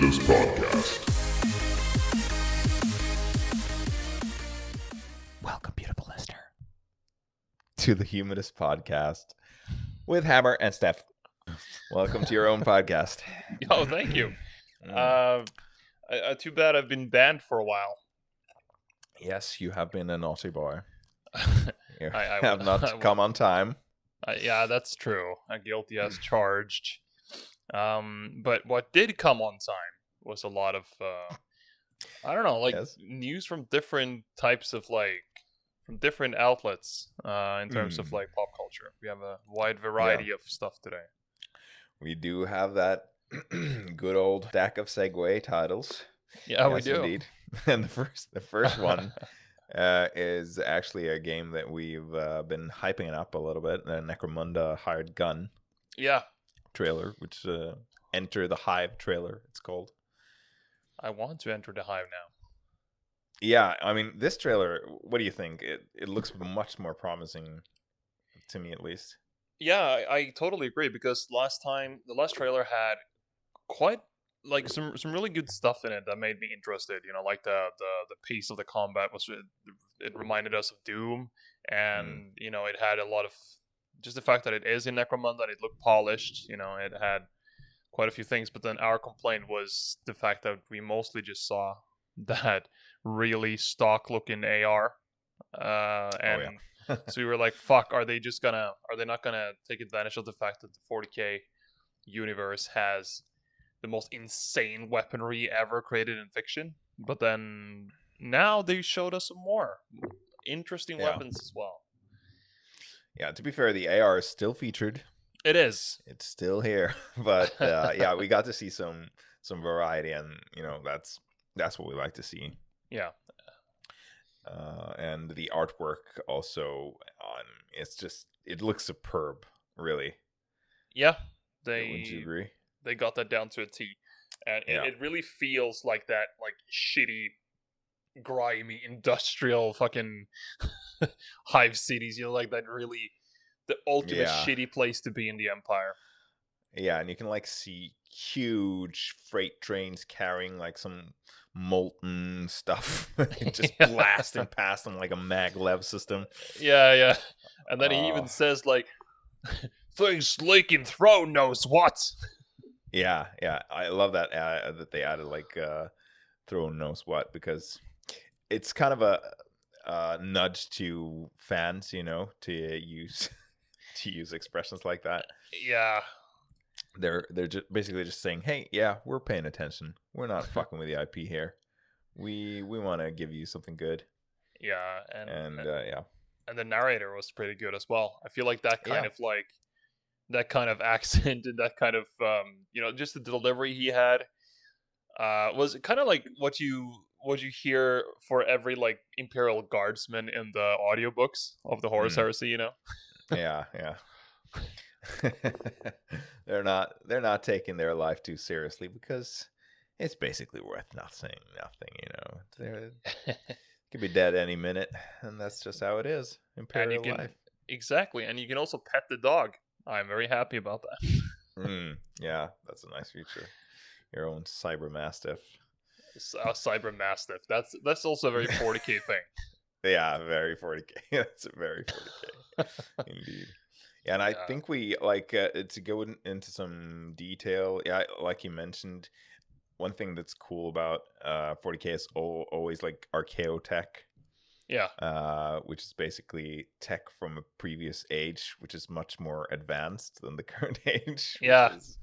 Humidus Podcast. Welcome, beautiful listener, to the Humidus Podcast with Hammer and Steph. Welcome to your own podcast. Oh, thank you. Mm. Uh, uh, too bad I've been banned for a while. yes, you have been a naughty boy. You I- I have not I come on time. Uh, yeah, that's true. Uh, guilty as charged. Um, but what did come on time was a lot of, uh, I don't know, like Yes. news from different types of like, from different outlets uh, in terms of Mm. like pop culture. We have a wide variety of stuff today. We do have that good old stack of segue titles. Yeah, we do. Indeed. And the first, the first one uh, is actually a game that we've uh, been hyping it up a little bit. The Necromunda Hired Gun yeah, trailer, which uh, Enter the Hive trailer. It's called. I want to enter the hive now. Yeah, I mean, this trailer. What do you think? It it looks much more promising, to me at least. Yeah, I, I totally agree because last time the last trailer had quite like some some really good stuff in it that made me interested. You know, like the the the pace of the combat was it, it reminded us of Doom, and you know it had a lot of just the fact that it is in Necromunda and it looked polished. You know, it had quite a few things, but then our complaint was the fact that we mostly just saw that really stock looking AR, uh, and so we were like, "Fuck! Are they just gonna? Are they not gonna take advantage of the fact that the 40k universe has the most insane weaponry ever created in fiction?" But then now they showed us some more interesting Yeah. weapons as well. Yeah, to be fair, the AR is still featured. It is. It's still here, but uh, yeah, we got to see some some variety, and you know that's that's what we like to see. Yeah. uh, and the artwork also on it's just it looks superb really Yeah. they. wouldn't you agree they got that down to a T, and Yeah. it, it really feels like that like shitty, grimy industrial fucking hive cities. You know, like that really the ultimate Yeah. shitty place to be in the empire. yeah and you can like see huge freight trains carrying like some molten stuff just Yeah. blasting past them like a maglev system Yeah, yeah. And then he Oh. even says like, "Things leaking throne knows what." yeah yeah i love that uh, that they added like uh throne knows what because it's kind of a uh nudge to fans you know to use to use expressions like that Yeah, they're they're just basically just saying, "Hey, yeah, we're paying attention. We're not fucking with the IP here. We we want to give you something good." yeah, and And and, uh, yeah, and the narrator was pretty good as well. I feel like that kind Yeah. of like that kind of accent and that kind of um, you know just the delivery he had uh, was kind of like what you what you hear for every like imperial guardsman in the audiobooks of the Horus Mm. Heresy. You know. yeah, yeah. they're not they're not taking their life too seriously because it's basically worth nothing. Nothing, you know. They could be dead any minute, and that's just how it is. Imperial can- life. exactly, and you can also pet the dog. I'm very happy about that. Mm, yeah, that's a nice feature. Your own cyber mastiff. Uh, Cyber Mastiff. That's that's also a very 40k thing. Yeah, very 40k. That's a very 40k. Indeed. Yeah, and I Yeah. think we like uh, to go in, into some detail. Yeah, like you mentioned, one thing that's cool about uh, 40k is al- always like archaeotech, Yeah, uh, which is basically tech from a previous age, which is much more advanced than the current age. Yeah. is,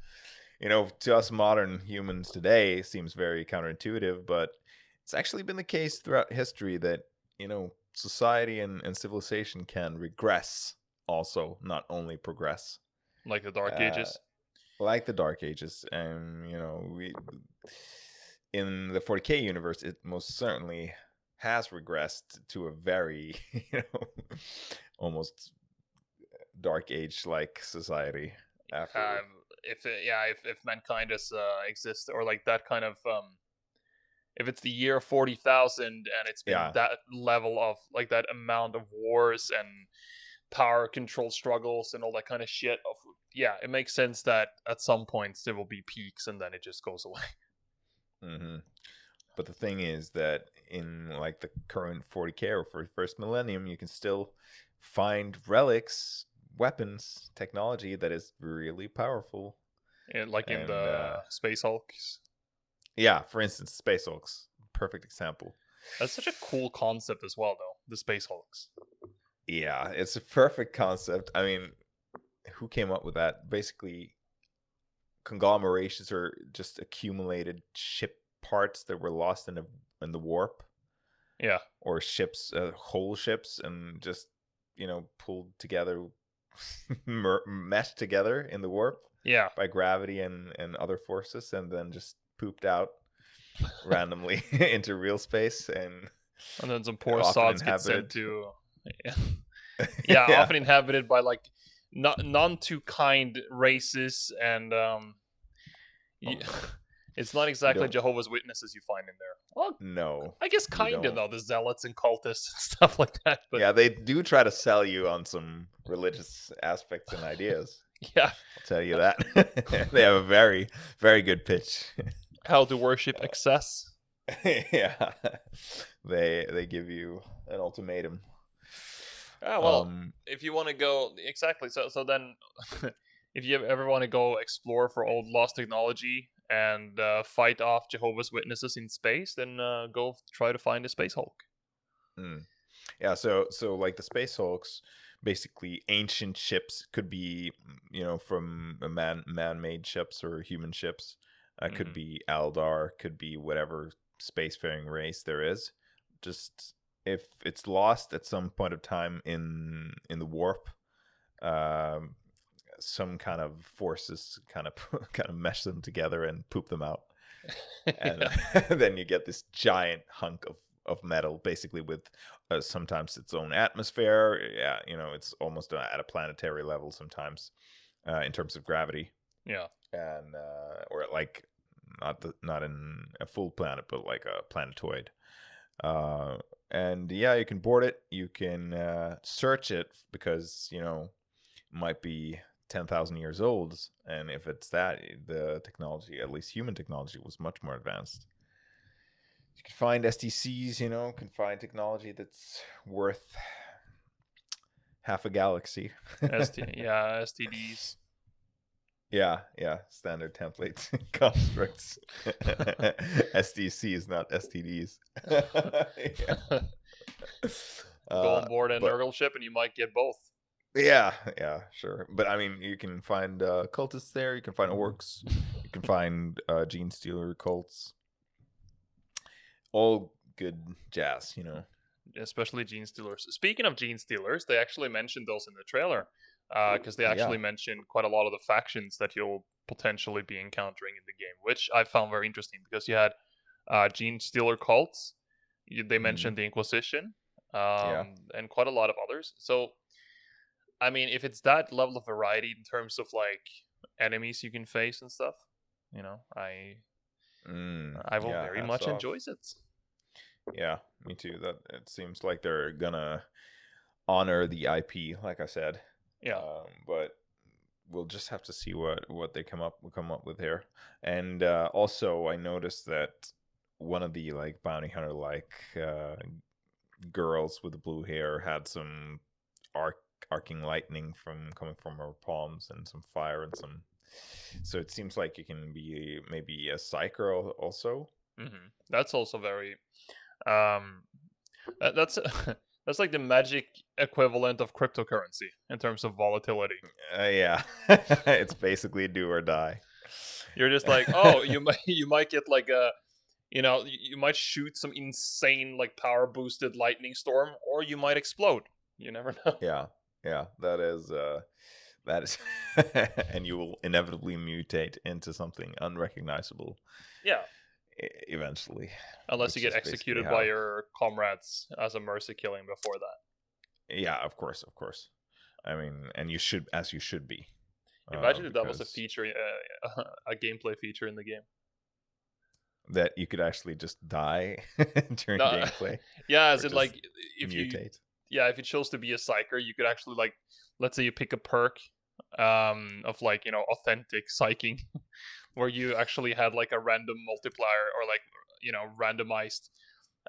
you know, to us modern humans today, seems very counterintuitive, but it's actually been the case throughout history that you know society and, and civilization can regress also not only progress like the Dark Uh, Ages. like the dark ages and you know we in the 40k universe it most certainly has regressed to a very you know almost dark age like society after Um, if it, yeah, if, if mankind is uh, exists or like that kind of um, if it's the year forty thousand and it's been Yeah. that level of like that amount of wars and power control struggles and all that kind of shit. Of yeah, it makes sense that at some points there will be peaks and then it just goes away. hmm But the thing is that in like the current 40k or for first millennium, you can still find relics, weapons, technology that is really powerful. And like in the uh, Space Hulks. Yeah, for instance, Space Hulks, perfect example. That's such a cool concept as well, though. The Space Hulks. Yeah, it's a perfect concept. I mean, who came up with that? Basically, conglomerations are just accumulated ship parts that were lost in the in the warp. Yeah. or ships, uh, whole ships, and just you know pulled together, meshed together in the warp Yeah. by gravity and and other forces, and then just pooped out randomly into real space. And And then some poor sods get sent to. Yeah. yeah, often inhabited by like not none too kind races, and um, y- it's not exactly Jehovah's Witnesses you find in there. Well, no, I guess kind of though, the zealots and cultists and stuff like that. But yeah, they do try to sell you on some religious aspects and ideas. yeah, I'll tell you that they have a very very good pitch. how to worship excess. yeah, they they give you an ultimatum. Ah, well, um, if you want to go exactly so so then if you ever want to go explore for old lost technology and uh, fight off jehovah's witnesses in space then uh, go try to find a space hulk mm. yeah, so so like the space hulks, basically ancient ships could be you know from man man-made ships or human ships. Uh, could Mhm. be Eldar, could be whatever spacefaring race there is. Just if it's lost at some point of time in in the warp, um, some kind of forces kind of kind of mesh them together and poop them out, and Yeah. then you get this giant hunk of of metal, basically with uh, sometimes its own atmosphere. Yeah, you know, it's almost uh, at a planetary level sometimes uh, in terms of gravity yeah and uh, or like not the, not in a full planet, but like a planetoid. Uh, and yeah, you can board it. You can uh, search it because you know might be ten thousand years old, and if it's that, the technology, at least human technology, was much more advanced. You can find STCs, you know, can find technology that's worth half a galaxy. ST- yeah stds Yeah, yeah, standard templates constructs. STCs, not STDs. Yeah. go Uh, on board an but- Nurgle ship and you might get both yeah, yeah, sure. But I mean, you can find uh, cultists there. You can find orcs. You can find uh, gene stealer cults. All good jazz, you know. especially gene stealers speaking of gene stealers they actually mentioned those in the trailer because they Yeah. actually mentioned quite a lot of the factions that you'll potentially be encountering in the game, which I found very interesting because you had uh, Gene Stealer cults, you, they Mhm. mentioned the Inquisition, um, Yeah. and quite a lot of others. So, I mean, if it's that level of variety in terms of like enemies you can face and stuff, you know, I Mm, I will yeah, very much off. enjoy it. Yeah, me too. That it seems like they're gonna honor the IP, like I said. Yeah, um, but we'll just have to see what what they come up come up with here. And uh, also, I noticed that one of the like bounty hunter like uh, girls with the blue hair had some arc arcing lightning from coming from her palms and some fire and some. So it seems like you can be maybe a psyker al- also. hmm that's also very. Um, that, that's that's like the magic equivalent of cryptocurrency in terms of volatility. Uh, yeah, it's basically do or die. You're just like, oh, you might you might get like a, you know, you might shoot some insane like power boosted lightning storm, or you might explode. You never know. Yeah, yeah, that is uh that is and you will inevitably mutate into something unrecognizable Yeah, eventually. unless you get is executed how- by your comrades as a mercy killing before that. Yeah, of course, of course. I mean, and you should as you should be. uh, Imagine if that was a feature, uh, a gameplay feature in the game. that you could actually just die during No, gameplay, Yeah, as Or in like if you mutate. Yeah, if you chose to be a psyker, you could actually like let's say you pick a perk um of like, you know, authentic psyching. where you actually had like a random multiplier or like you know randomized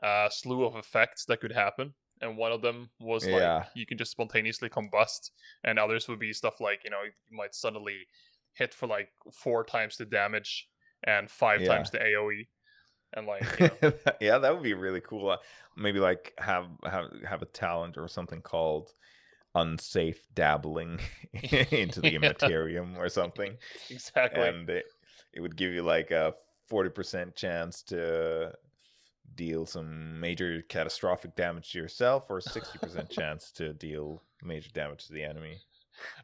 uh, slew of effects that could happen, and one of them was like Yeah. you can just spontaneously combust, and others would be stuff like you know you might suddenly hit for like four times the damage and five Yeah. times the AOE, and like you know, yeah, that would be really cool. Uh, Maybe like have have have a talent or something called unsafe dabbling into the Yeah. immaterium or something, exactly. and it, it would give you like a forty percent chance to deal some major catastrophic damage to yourself, or sixty percent chance to deal major damage to the enemy.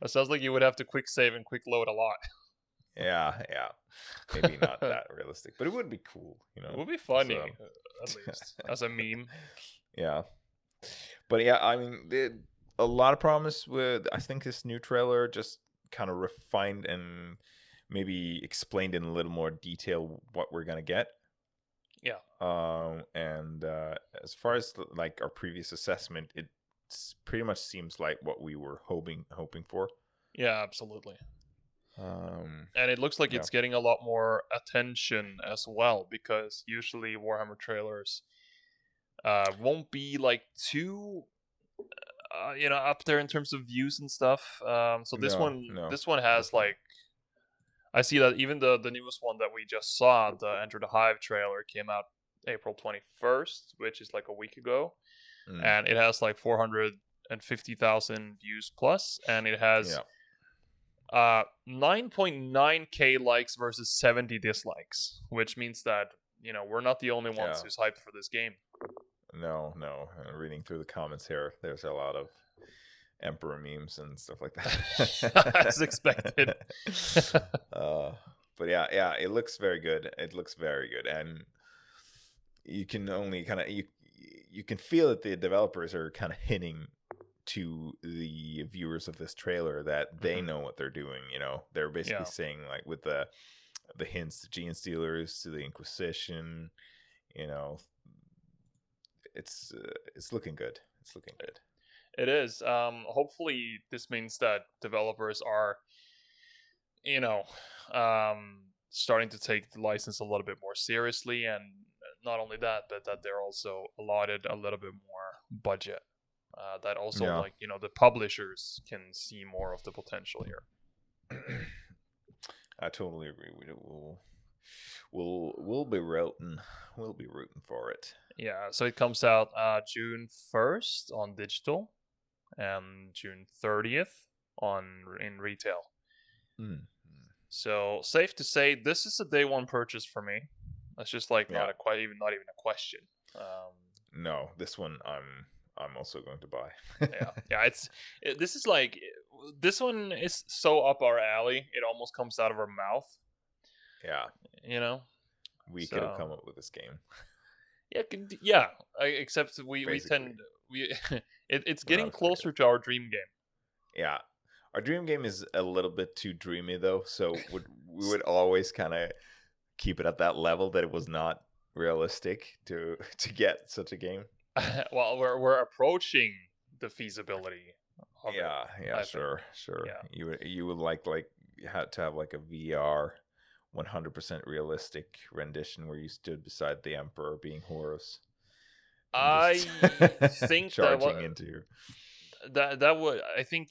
It sounds like you would have to quick save and quick load a lot. Yeah, yeah. Maybe not that realistic, but it would be cool, you know. It would be funny, So- uh, at least as a meme. Yeah. But yeah, I mean, the, a lot of promise with. I think this new trailer just kind of refined and maybe explained in a little more detail what we're gonna get. Yeah. Um, and uh, as far as like our previous assessment, it pretty much seems like what we were hoping hoping for. Yeah, absolutely. Um, And it looks like Yeah. it's getting a lot more attention as well because usually Warhammer trailers uh, won't be like too, uh, you know, up there in terms of views and stuff. Um, so this No, one, no, this one has like, I see that even the the newest one that we just saw, the Enter the Hive trailer, came out April twenty first, which is like a week ago. mm, and it has like 450,000 views plus, and it has yeah. Uh 9.9k likes versus 70 dislikes, which means that you know we're not the only ones Yeah. who's hyped for this game. No, no. Uh, reading through the comments here, there's a lot of emperor memes and stuff like that. As expected. uh, but yeah, yeah, it looks very good. It looks very good, and you can only kind of you you can feel that the developers are kind of hinting to the viewers of this trailer that they Mhm. know what they're doing. You know, they're basically Yeah. saying like with the the hints to Gene Stealers to the Inquisition. You know, it's uh, it's looking good. It's looking good. It is. Um, hopefully, this means that developers are, you know, um, starting to take the license a little bit more seriously, and not only that, but that they're also allotted a little bit more budget. Uh, that also, Yeah. like you know, the publishers can see more of the potential here. I totally agree. We will we'll we'll be rooting we'll be rooting for it. Yeah, so it comes out uh, June first on digital, and June thirtieth on in retail. Mm. So safe to say, this is a day one purchase for me. That's just like Yeah. not a quite even not even a question. Um, No, this one I'm I'm also going to buy. yeah, yeah. It's it, this is like this one is so up our alley. It almost comes out of our mouth. yeah, You know. we could have come up with this game. Yeah, yeah. I, except we we tend we it, it's getting not afraid of closer to our dream game. Yeah. Our dream game is a little bit too dreamy though, so would we would always kind of keep it at that level that it was not realistic to to get such a game. well, we're we're approaching the feasibility. Of it. yeah, yeah, I think. sure, sure. Yeah. You would you would like like had to have like a VR 100% realistic rendition where you stood beside the emperor being Horus. I think that charging wa- into that that would I think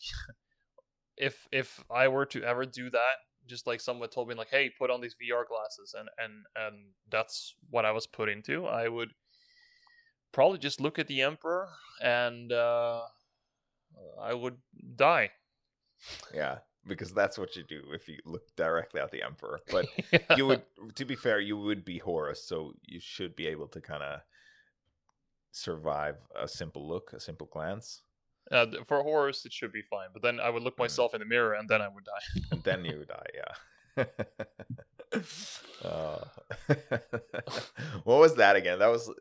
if if I were to ever do that, just like someone told me like, hey, put on these VR glasses and and and that's what I was put into, I would probably just look at the emperor and uh I would die. Yeah, because that's what you do if you look directly at the emperor. But you would to be fair you would be horus so you should be able to kind of survive a simple look a simple glance uh, for Horus it should be fine, but then I would look Mm. myself in the mirror and then I would die. and then you would die yeah uh, what was that again that was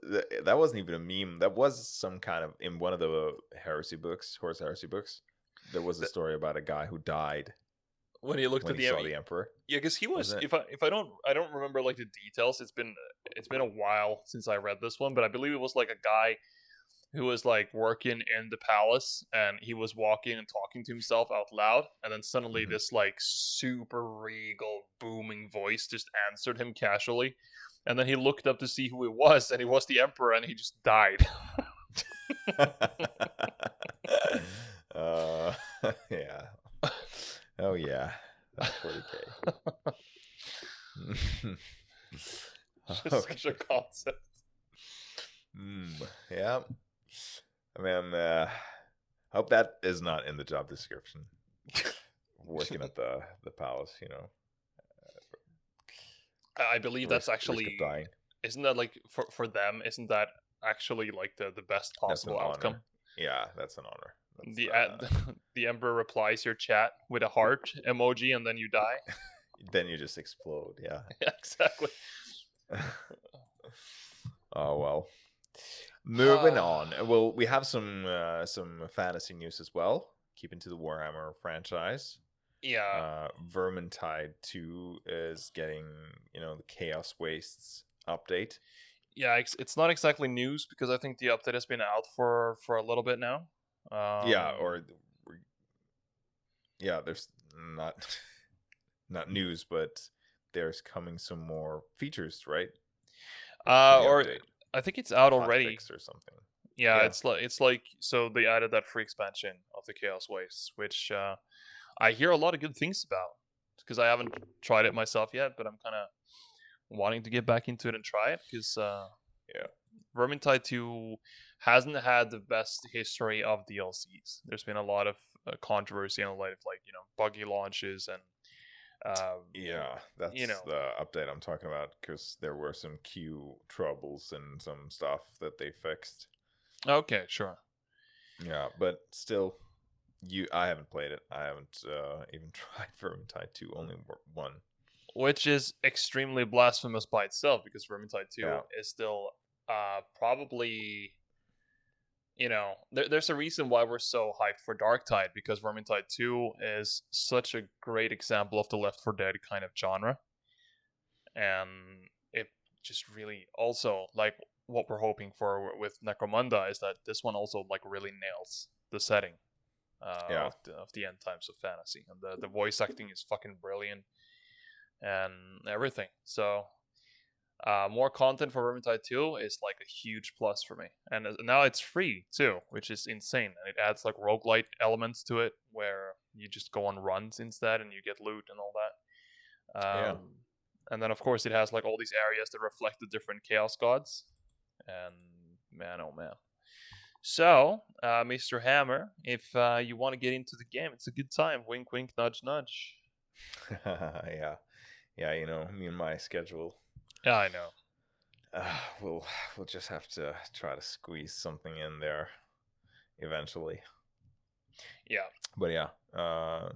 that wasn't even a meme that was some kind of in one of the heresy books Horus heresy books there was a story about a guy who died when he looked when at he the saw em- the emperor Yeah, because he was. If I if I don't I don't remember like the details. It's been it's been a while since I read this one, but I believe it was like a guy who was like working in the palace and he was walking and talking to himself out loud and then suddenly Mhm. this like super regal booming voice just answered him casually and then he looked up to see who it was and it was the emperor and he just died uh, yeah. Oh yeah. That's 40k. just okay. such a concept Mm, yeah. I mean, uh, hope that is not in the job description. Working at the the palace, you know. i believe risk- that's actually dying. isn't that like for, for them isn't that actually like the, the best possible outcome honor. Yeah, that's an honor. That's, the uh, the emperor replies your chat with a heart emoji and then you die then you just explode. Yeah. yeah, exactly oh well. Moving Uh, on. Well, we have some uh, some fantasy news as well. Keeping to the Warhammer franchise. yeah Uh, Vermintide 2 is getting, you know, the Chaos Wastes update. yeah it's, it's not exactly news because i think the update has been out for for a little bit now um, yeah, or yeah, there's not not news, but there's coming some more features, right? uh or update. I think it's out already or something. yeah, yeah. it's like it's like so they added that free expansion of the chaos waste which uh i hear a lot of good things about because i haven't tried it myself yet but i'm kind of wanting to get back into it and try it because uh Yeah. vermintide 2 hasn't had the best history of dlcs there's been a lot of uh, controversy in a lot of like you know buggy launches and um, Yeah, that's know. the update I'm talking about because there were some queue troubles and some stuff that they fixed. okay sure Yeah, but still, you I haven't played it. I haven't uh, even tried Vermintide 2, only one. which is extremely blasphemous by itself because Vermintide 2 Yeah. is still uh probably you know there, there's a reason why we're so hyped for Darktide because Vermintide 2 is such a great example of the Left 4 Dead kind of genre and it just really also like what we're hoping for with Necromunda is that this one also like really nails the setting uh, Yeah. of, the, of the end times of fantasy and the, the voice acting is fucking brilliant and everything. So uh, more content for Vermintide 2 is like a huge plus for me. And uh, now it's free too, which is insane. And it adds like roguelite elements to it where you just go on runs instead and you get loot and all that. Um, Yeah. And then, of course, it has like all these areas that reflect the different chaos gods. And man, oh man. So, uh, Mr. Hammer, if uh, you want to get into the game, it's a good time. Wink, wink, nudge, nudge. yeah, yeah. You know, me and my schedule. Yeah, I know. Uh, we'll we'll just have to try to squeeze something in there eventually. Yeah. But yeah, uh,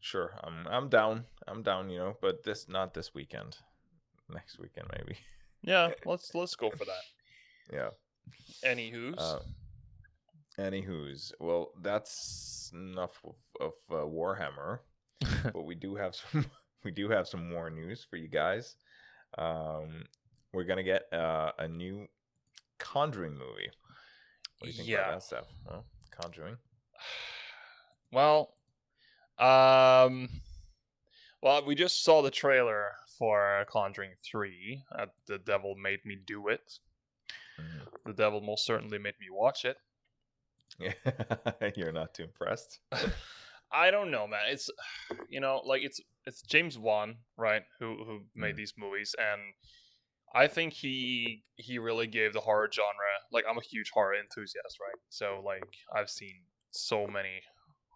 sure. I'm I'm down. I'm down. You know, but this not this weekend. Next weekend maybe. Yeah, let's let's go for that. Yeah. Anywho's. Uh, anywho's, well, that's enough of, of uh, Warhammer. but we do have some we do have some more news for you guys. Um, we're gonna get uh, a new Conjuring movie. What do you think Yeah. about that stuff? Well, Conjuring. well, um, well, we just saw the trailer for Conjuring Three. Uh, the Devil made me do it. Mhm. The Devil most certainly made me watch it. Yeah, you're not too impressed. I don't know, man. It's you know, like it's it's James Wan, right, who who made Mm. these movies, and I think he he really gave the horror genre. Like I'm a huge horror enthusiast, right? So like I've seen so many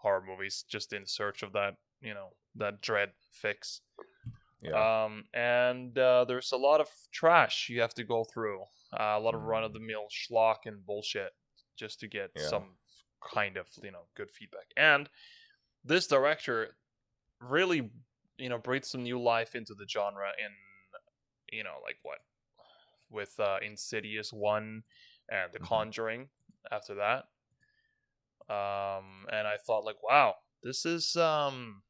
horror movies just in search of that, you know, that dread fix. Yeah, Um, and uh, there's a lot of trash you have to go through, uh, a lot of Mm. run of the mill schlock and bullshit just to get Yeah. some kind of you know good feedback. And this director really you know breathed some new life into the genre in you know like what with uh, Insidious one and The Mhm. Conjuring after that. Um, and I thought like, wow, this is um,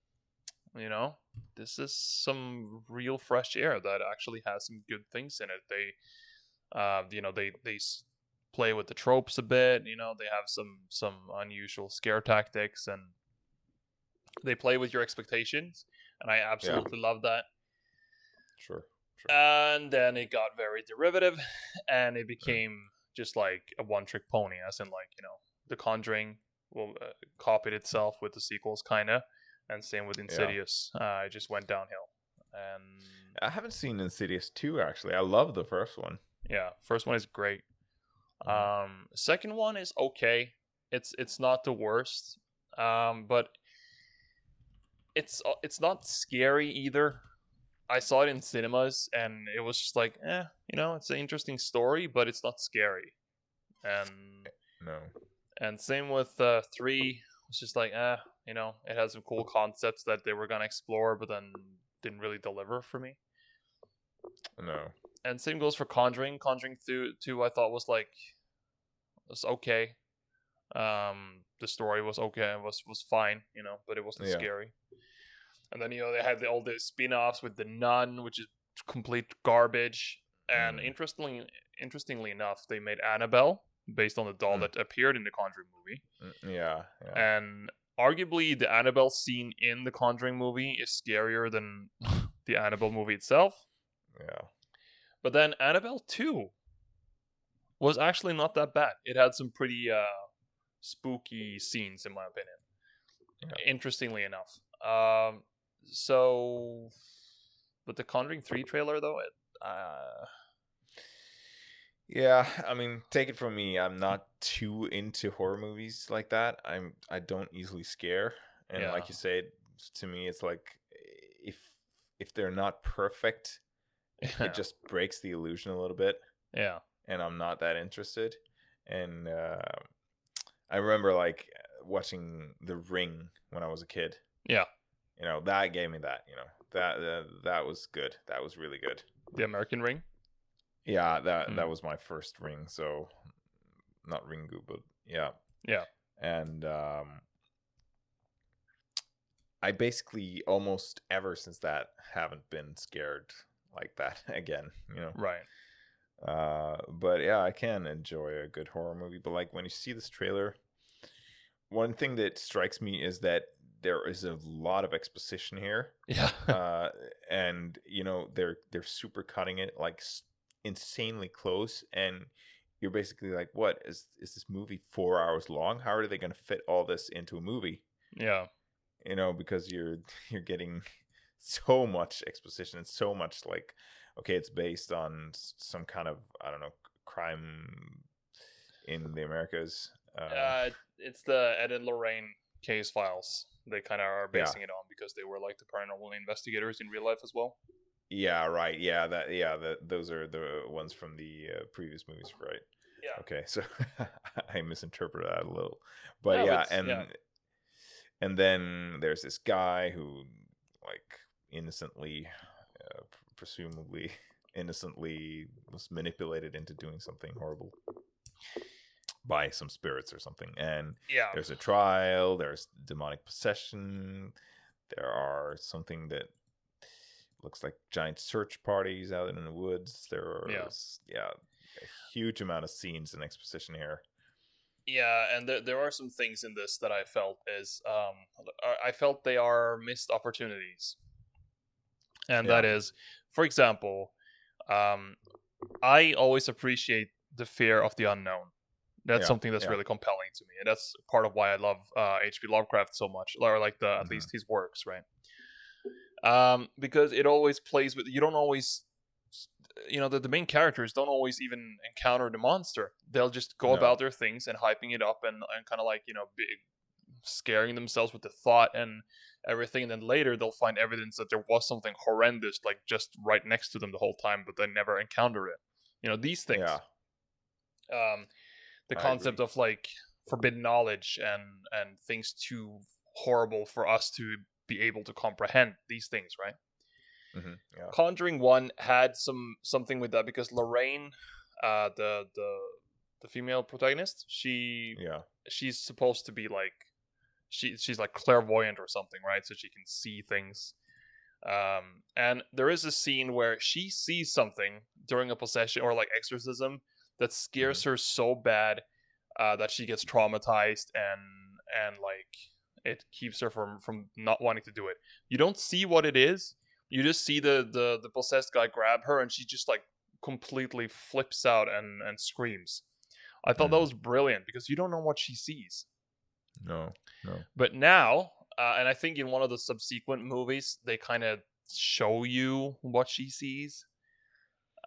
you know, this is some real fresh air that actually has some good things in it. They, uh, you know, they they play with the tropes a bit. You know, they have some some unusual scare tactics, and they play with your expectations, and I absolutely love that. Sure. sure. And then it got very derivative, and it became just like a one trick pony, as in like you know, The Conjuring will uh, copied itself with the sequels, kinda, and same with Insidious. Uh, it just went downhill, and I haven't seen Insidious 2 actually. I love the first one. yeah, first one is great. Mhm. Um, second one is okay. It's it's not the worst, um, but it's uh, it's not scary either. I saw it in cinemas, and it was just like, eh, you know, it's an interesting story, but it's not scary. And No. and same with uh, three. It's just like, eh, you know, it has some cool concepts that they were gonna explore, but then didn't really deliver for me. No. and same goes for Conjuring. Conjuring two, two I thought was like was okay. Um, the story was okay, was was fine, you know, but it wasn't Yeah. scary. And then you know they had the, all the spin-offs with the Nun, which is complete garbage. And Mm. interestingly, interestingly enough, they made Annabelle based on the doll Mm. that appeared in the Conjuring movie. Mm, Yeah. Yeah. And arguably, the Annabelle scene in the Conjuring movie is scarier than the Annabelle movie itself. yeah. But then Annabelle 2 was actually not that bad. It had some pretty uh, spooky scenes, in my opinion. Yeah. Interestingly enough. Um, so, but the Conjuring 3 trailer, though, it, uh, Yeah, I mean, take it from me. I'm not too into horror movies like that. I'm I don't easily scare, and Yeah. like you said, to me, it's like if if they're not perfect, yeah, it just breaks the illusion a little bit, yeah, and I'm not that interested. And uh, I remember like watching The Ring when I was a kid. Yeah. you know that gave me that. You know that that, that was good. That was really good. the American Ring. Yeah, that Mm. that was my first ring. So not Ringu, but yeah, Yeah. And um, I basically almost ever since that haven't been scared like that again. You know. Right. Uh, but yeah, I can enjoy a good horror movie. But like when you see this trailer, one thing that strikes me is that there is a lot of exposition here Yeah. uh, and you know they're they're super cutting it like s- insanely close and you're basically like what is is this movie four hours long how are they going to fit all this into a movie yeah. you know because you're you're getting so much exposition and so much like okay it's based on some kind of i don't know crime in the americas uh, Uh, it's the Ed and Lorraine case files. They kind of are Yeah. basing it on because they were like the paranormal investigators in real life as well. yeah right yeah that yeah that those are the ones from the uh, previous movies right Yeah. Okay, so I misinterpreted that a little, but No, yeah, and yeah. and then there's this guy who, like, innocently, uh, presumably innocently, was manipulated into doing something horrible by some spirits or something, and Yeah. there's a trial. There's demonic possession. There are something that looks like giant search parties out in the woods. There are Yeah. yeah, a huge amount of scenes and exposition here. Yeah, and there, there are some things in this that I felt is um I- felt they are missed opportunities. And Yeah. that is, for example, um I always appreciate the fear of the unknown. That's Yeah, something that's yeah. really compelling to me. And that's part of why I love uh H.P. Lovecraft so much, or like the at Mhm. least his works, right? Um because it always plays with you don't always you know the, the main characters don't always even encounter the monster they'll just go No. about their things and hyping it up and, and kind of like you know big, scaring themselves with the thought and everything and then later they'll find evidence that there was something horrendous like just right next to them the whole time but they never encounter it. You know these things. Yeah, um the I concept agree. of like forbidden knowledge and and things too horrible for us to be able to comprehend these things right? Hmm yeah, Conjuring One had some something with that because Lorraine, uh, the the the female protagonist, she yeah, she's supposed to be like she she's like clairvoyant or something, right? So she can see things. Um, and there is a scene where she sees something during a possession or like exorcism that scares her so bad uh, that she gets traumatized and and like it keeps her from from not wanting to do it. You don't see what it is. You just see the the the possessed guy grab her and she just like completely flips out and and screams. I thought that Mm. was brilliant because you don't know what she sees. No, no. But now, uh, and I think in one of the subsequent movies, they kind of show you what she sees.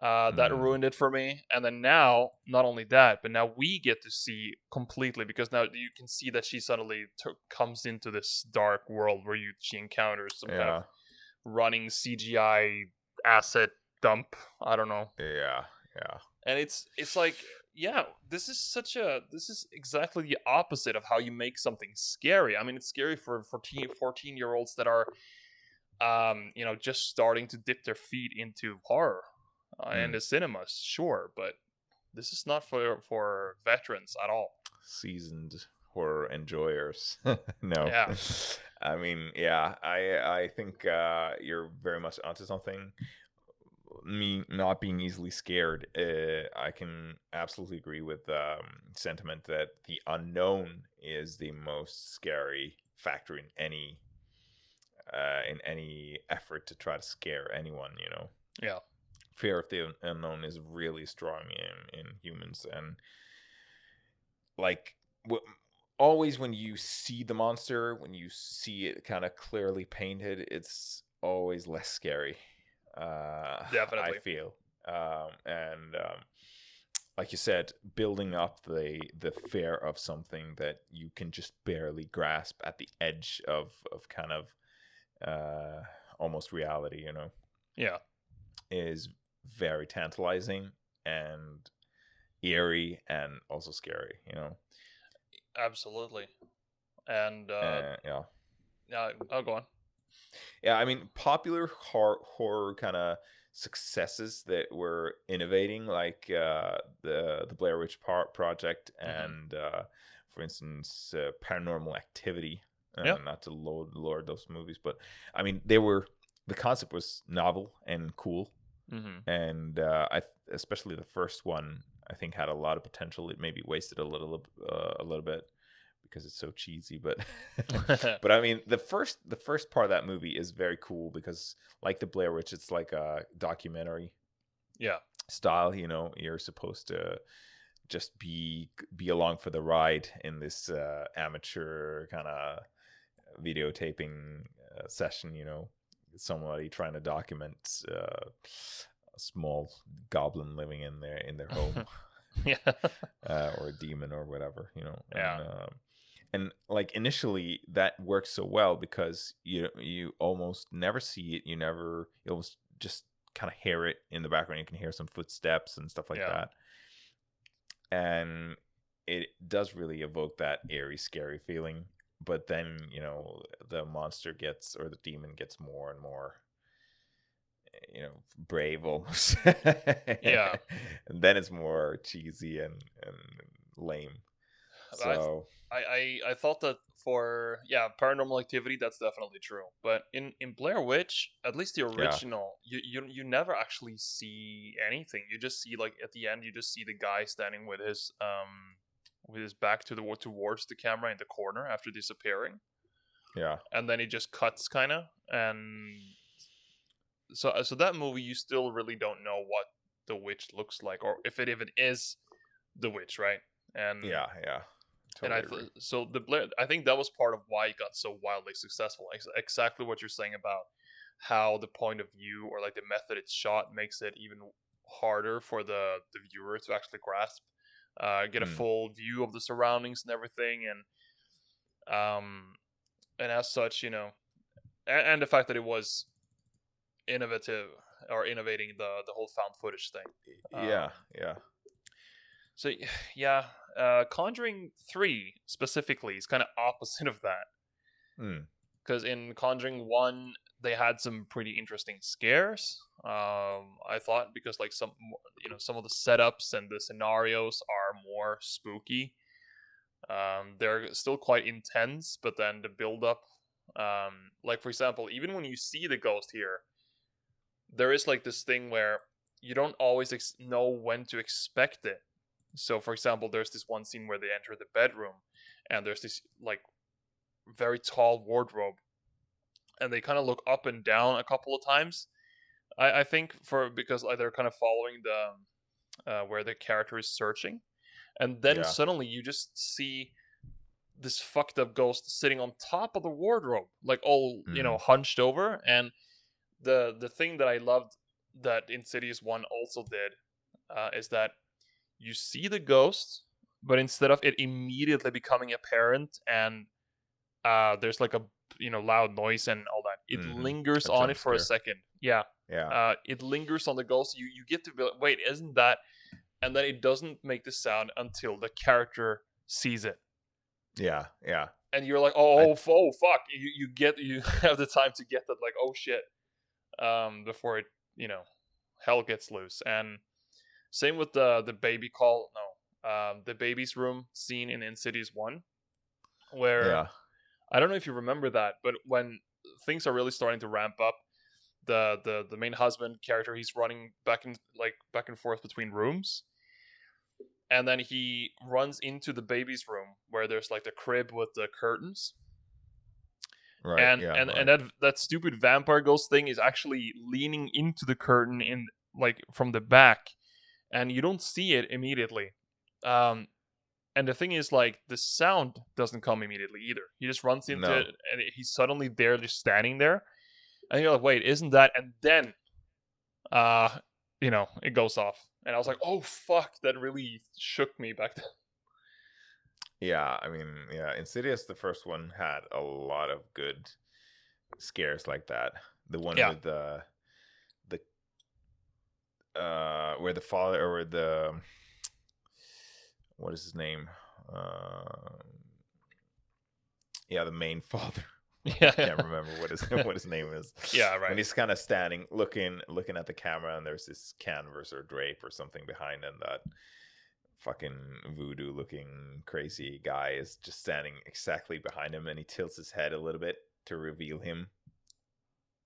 Uh, that Mm. ruined it for me. And then now, not only that, but now we get to see completely because now you can see that she suddenly t- comes into this dark world where you she encounters some kind of running CGI asset dump. I don't know yeah, yeah. and it's it's like yeah this is such a this is exactly the opposite of how you make something scary i mean it's scary for 14 14 year olds that are um you know just starting to dip their feet into horror uh, and the cinemas sure but this is not for for veterans at all Seasoned horror enjoyers. no. Yeah. I mean, yeah, I I think uh, you're very much onto something. Me not being easily scared, uh, I can absolutely agree with um, sentiment that the unknown is the most scary factor in any uh, in any effort to try to scare anyone. You know, yeah fear of the unknown is really strong in in humans and like w- always when you see the monster when you see it kind of clearly painted it's always less scary uh Definitely. i feel um and um like you said building up the the fear of something that you can just barely grasp at the edge of of kind of uh almost reality you know? Yeah. Is very tantalizing and eerie and also scary you know? Absolutely. And uh, uh, yeah. yeah i'll go on yeah i mean popular horror, horror kind of successes that were innovating like uh the the blair witch Par- project Mhm. and uh for instance uh, paranormal activity uh, Yeah. not to load lord those movies but i mean they were the concept was novel and cool hmm and uh, I especially the first one I think had a lot of potential. It maybe wasted a little uh, a little bit because it's so cheesy, but but I mean the first the first part of that movie is very cool because like the Blair Witch, it's like a documentary yeah style. You know, you're supposed to just be be along for the ride in this uh, amateur kind of videotaping uh, session. You know, somebody trying to document uh, a small goblin living in their in their home yeah uh, or a demon or whatever. You know, Yeah. And, um, and like initially that works so well because you you almost never see it. You never you almost just kind of hear it in the background. You can hear some footsteps and stuff like Yeah. that. And it does really evoke that eerie, scary feeling. But then, you know, the monster gets or the demon gets more and more you know, brave almost. Yeah. And then it's more cheesy and, and lame. So I, I I thought that for yeah paranormal activity that's definitely true. But in in blair witch at least the original you, you you never actually see anything. You just see like at the end you just see the guy standing with his um with his back to the towards the camera in the corner after disappearing. Yeah. and then it just cuts kind of and so uh, so that movie you still really don't know what the witch looks like or if it even is the witch right? And Yeah, yeah. And I agree. so the Blair, I think that was part of why it got so wildly successful. Ex- exactly what you're saying about how the point of view or like the method it's shot makes it even harder for the the viewer to actually grasp, uh, get a Mm. full view of the surroundings and everything, and um, and as such, you know, and, and the fact that it was innovative or innovating the the whole found footage thing. yeah, um, yeah. So yeah, uh, Conjuring Three specifically is kind of opposite of that Mm. because in Conjuring One they had some pretty interesting scares. Um, I thought because like some you know some of the setups and the scenarios are more spooky. Um, they're still quite intense, but then the build up, um, like for example, even when you see the ghost here, there is like this thing where you don't always ex- know when to expect it So, for example, there's this one scene where they enter the bedroom, and there's this like very tall wardrobe, and they kind of look up and down a couple of times. I, I think for because like, they're kind of following the uh, where the character is searching, and then Yeah. suddenly you just see this fucked up ghost sitting on top of the wardrobe, like all you know hunched over. And the the thing that I loved that Insidious One also did uh, is that you see the ghost, but instead of it immediately becoming apparent and uh, there's like a you know loud noise and all that, it Mhm. lingers A on it for a second. Yeah, Yeah. uh, it lingers on the ghost. You you get to be like, wait, isn't that? And then it doesn't make the sound until the character sees it, yeah. Yeah. and you're like, oh, oh, oh fuck! You you get you have the time to get that, like, oh shit, um, before it you know, hell gets loose. And same with the the baby call. No, um, the baby's room scene in Insidious One, where Yeah. I don't know if you remember that, but when things are really starting to ramp up, the the the main husband character he's running back and like back and forth between rooms, and then he runs into the baby's room where there's like the crib with the curtains, Right. and yeah. and right. and that that stupid vampire ghost thing is actually leaning into the curtain in like from the back, and you don't see it immediately. Um, and the thing is, like, the sound doesn't come immediately either. He just runs into No. it, and he's suddenly there, just standing there, and you're like, "Wait, isn't that?" And then, uh, you know, it goes off, and I was like, "Oh fuck!" That really shook me back then. Yeah, I mean, yeah, Insidious, the first one had a lot of good scares like that. The one Yeah. with the the uh where the father or the what is his name? Uh yeah, the main father. Yeah, I Can't remember what his what his name is. yeah, right. And he's kind of standing, looking, looking at the camera, and there's this canvas or drape or something behind him. That fucking voodoo-looking crazy guy is just standing exactly behind him, and he tilts his head a little bit to reveal him.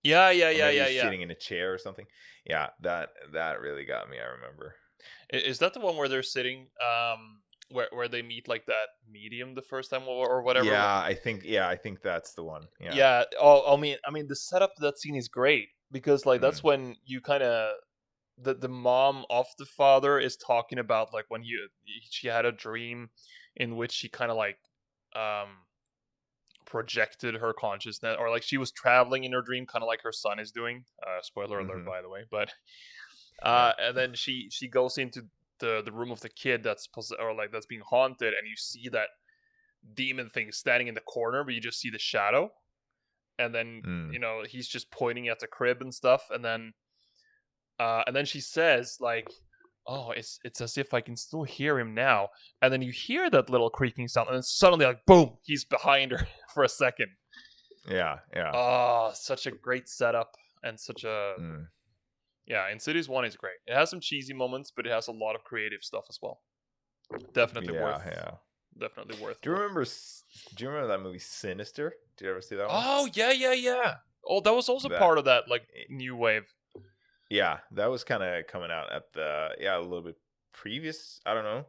Yeah, yeah, yeah, yeah, yeah. Sitting in a chair or something. Yeah, that that really got me. I remember. Is that the one where they're sitting, um, where where they meet like that medium the first time or, or whatever? Yeah, I think. Yeah, I think that's the one. Yeah. Yeah. Oh, I mean, I mean, the setup of that scene is great because like Mm. that's when you kind of the the mom of the father is talking about like when you she had a dream in which she kind of like um projected her consciousness or like she was traveling in her dream kind of like her son is doing uh spoiler alert Mhm. by the way but uh and then she she goes into the the room of the kid that's pos- or like that's being haunted and you see that demon thing standing in the corner but you just see the shadow and then Mm. you know he's just pointing at the crib and stuff and then uh and then she says like oh it's it's as if i can still hear him now and then you hear that little creaking sound and then suddenly like boom he's behind her for a second Yeah. Yeah. oh such a great setup and such a Mm. yeah insidious one is great it has some cheesy moments but it has a lot of creative stuff as well definitely Yeah. worth Yeah. definitely worth Do you remember? Do you remember that movie Sinister? Did you ever see that one? oh yeah yeah yeah oh that was also That- part of that like new wave Yeah, that was kind of coming out at the yeah a little bit previous. I don't know,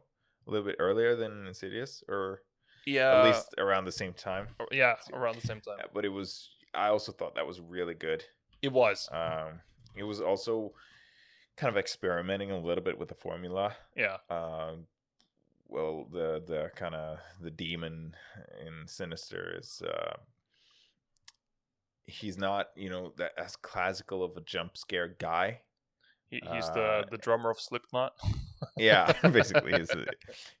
a little bit earlier than Insidious, or yeah at least around the same time. yeah around the same time Uh, But it was. I also thought that was really good. it was Um, it was also kind of experimenting a little bit with the formula. yeah Um, well, the the kind of the demon in Sinister is. Uh, he's not, you know, that as classical of a jump scare guy. He, he's Uh, the the drummer of Slipknot. yeah basically he's a,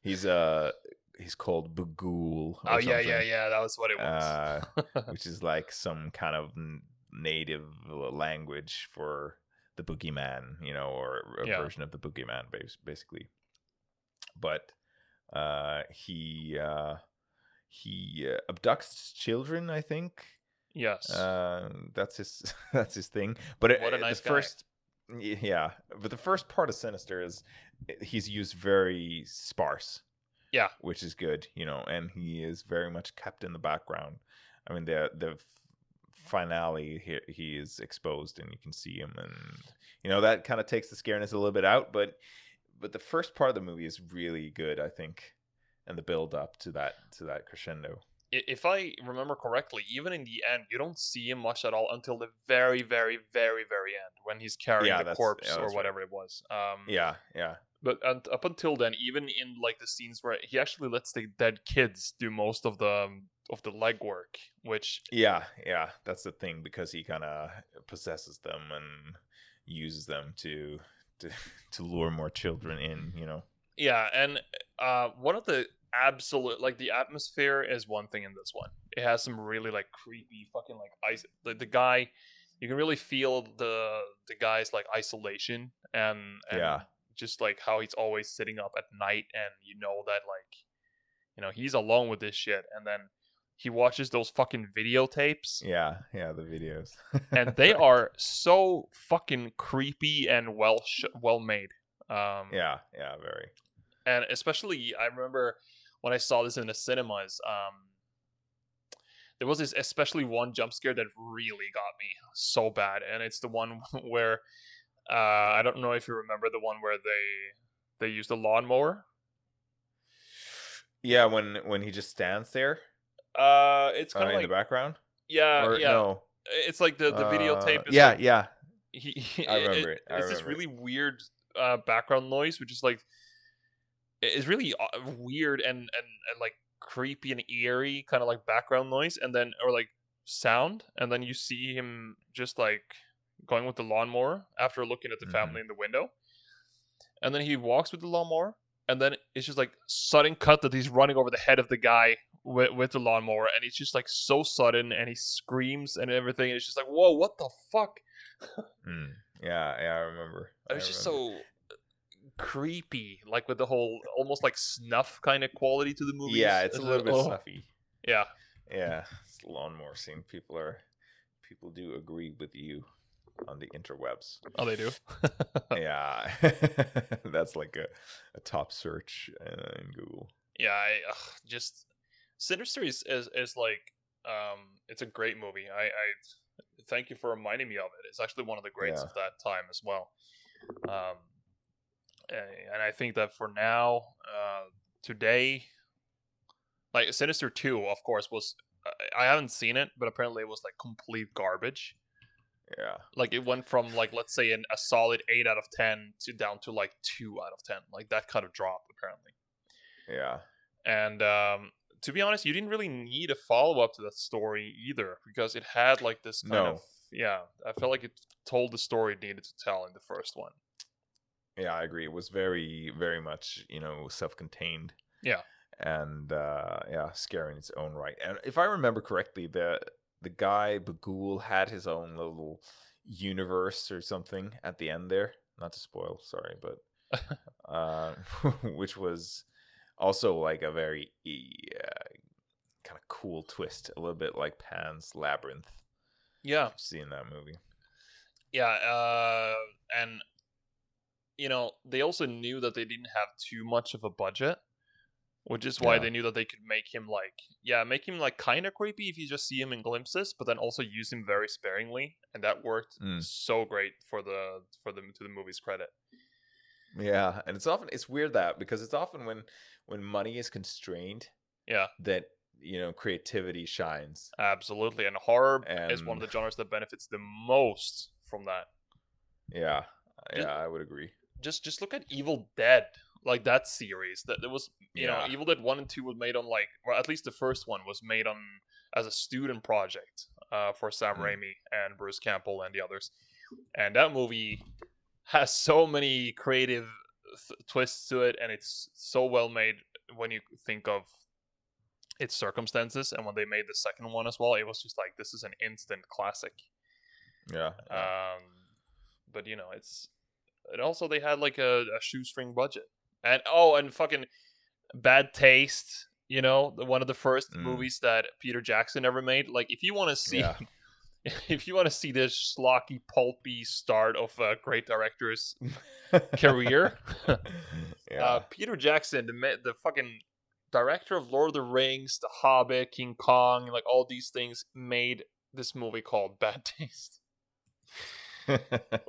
he's uh he's called Bughuul Oh yeah, yeah, yeah. That was what it was. uh which is like some kind of native language for the boogeyman you know or a Yeah. version of the boogeyman bas- basically but uh he uh he uh, abducts children i think yes. uh, that's his that's his thing. But it, What a the guy. first, yeah. But the first part of Sinister is he's used very sparse. Yeah. which is good, you know, and he is very much kept in the background. I mean, the the finale he, he is exposed and you can see him, and you know that kind of takes the scareness a little bit out. But but the first part of the movie is really good, I think, and the build up to that to that crescendo. If I remember correctly, even in the end, you don't see him much at all until the very, very, very, very end when he's carrying Yeah, the corpse yeah, or that's right. whatever it was. Um, Yeah, yeah, But and up until then, even in like the scenes where he actually lets the dead kids do most of the um, of the legwork, which yeah, yeah. That's the thing because he kind of possesses them and uses them to to to lure more children in. You know. yeah, and uh, one of the absolute like the atmosphere is one thing in this one. It has some really like creepy fucking like ice. The, the guy, you can really feel the the guy's like isolation and, and Yeah. just like how he's always sitting up at night and you know that like you know he's alone with this shit and then he watches those fucking videotapes Yeah, yeah. The videos. and they are so fucking creepy and well sh- well made um yeah, yeah. Very. and especially i remember when i saw this in the cinemas um there was this especially one jump scare that really got me so bad and it's the one where uh i don't know if you remember the one where they they used a lawnmower Yeah, when when he just stands there uh it's uh, kind in of like in the background. yeah or yeah no? it's like the the uh, videotape is Yeah, like, yeah. he, I remember it, I it's this remember it. really weird uh, background noise, which is like it's really uh, weird and, and and like creepy and eerie, kind of like background noise, and then or like sound, and then you see him just like going with the lawnmower after looking at the Mhm. family in the window, and then he walks with the lawnmower, and then it's just like sudden cut that he's running over the head of the guy with, with the lawnmower, and it's just like so sudden, and he screams and everything, and it's just like whoa, what the fuck. Mm. Yeah, yeah. I remember. It I was just remember. so creepy, like with the whole almost like snuff kind of quality to the movie. Yeah, it's a little bit oh, snuffy. Yeah, Yeah, it's lawnmower scene. People are people do agree with you on the interwebs. oh, they do. yeah, that's like a, a top search uh, in Google. yeah, I ugh, just Sinister is, is is like um, it's a great movie. I, I thank you for reminding me of it. It's actually one of the greats Yeah. of that time as well. Um, and I think that for now, uh, today, like Sinister Two, of course, was I- I haven't seen it, but apparently it was like complete garbage. Yeah, like it went from like let's say an, a solid 8 out of 10 to down to like 2 out of 10 like that kind of drop apparently. Yeah, and um to be honest you didn't really need a follow-up to that story either because it had like this kind of yeah i felt like it told the story it needed to tell in the first one yeah. I agree. It was very, very much you know self-contained. Yeah. and uh, yeah, scary in its own right. And if I remember correctly, the the guy Bughuul had his own little universe or something at the end there. Not to spoil, sorry, but uh, which was also like a very uh, kind of cool twist, a little bit like Pan's Labyrinth. yeah seen that movie. yeah uh and you know they also knew that they didn't have too much of a budget which is why Yeah. they knew that they could make him like yeah make him like kind of creepy if you just see him in glimpses but then also use him very sparingly and that worked Mm. so great for the for the to the movie's credit Yeah, and it's often it's weird that because it's often when when money is constrained yeah that you know creativity shines. absolutely and horror is one of the genres that benefits the most from that Yeah, yeah, I would agree. Just just look at evil dead like that series. That there was you know evil dead 1 and 2 was made on like or at least the first one was made on as a student project uh, for sam Mm. raimi and bruce campbell and the others. And that movie has so many creative th- twists to it and it's so well made when you think of its circumstances and when they made the second one as well. It was just like this is an instant classic. Yeah, yeah. um, but you know, it's and also they had like a, a shoestring budget, and oh, and fucking bad taste. You know, the, one of the first Mm. movies that Peter Jackson ever made. Like, if you want to see, Yeah. if you want to see this schlocky, pulpy start of a great director's career, yeah, uh, Peter Jackson, the the fucking director of Lord of the Rings, The Hobbit, King Kong, like all these things, made this movie called Bad Taste.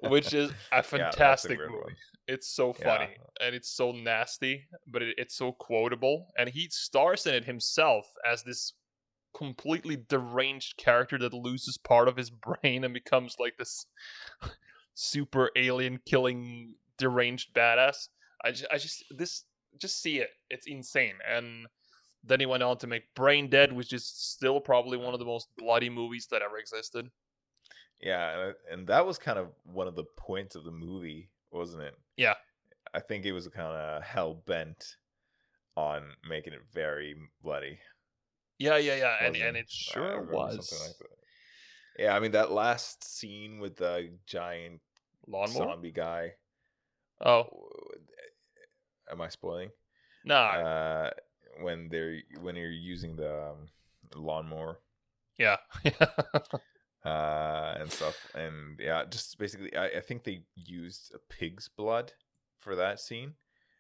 Which is a Yeah, a fantastic movie. one. It's so Yeah. funny and it's so nasty, but it, it's so quotable. And he stars in it himself as this completely deranged character that loses part of his brain and becomes like this super alien killing deranged badass. I just, I just this just see it. It's insane. And then he went on to make Brain Dead, which is still probably one of the most bloody movies that ever existed. Yeah, and, that was kind of one of the points of the movie, wasn't it? Yeah. I think it was kind of hell bent on making it very bloody. Yeah, yeah, yeah, and wasn't and it sure was. like. Yeah, I mean that last scene with the giant Lawnmower. zombie guy. Oh Am I spoiling? nah, Uh, when they're when you're using the um, lawnmower yeah, uh, and stuff, and yeah, just basically, I, I think they used a pig's blood for that scene.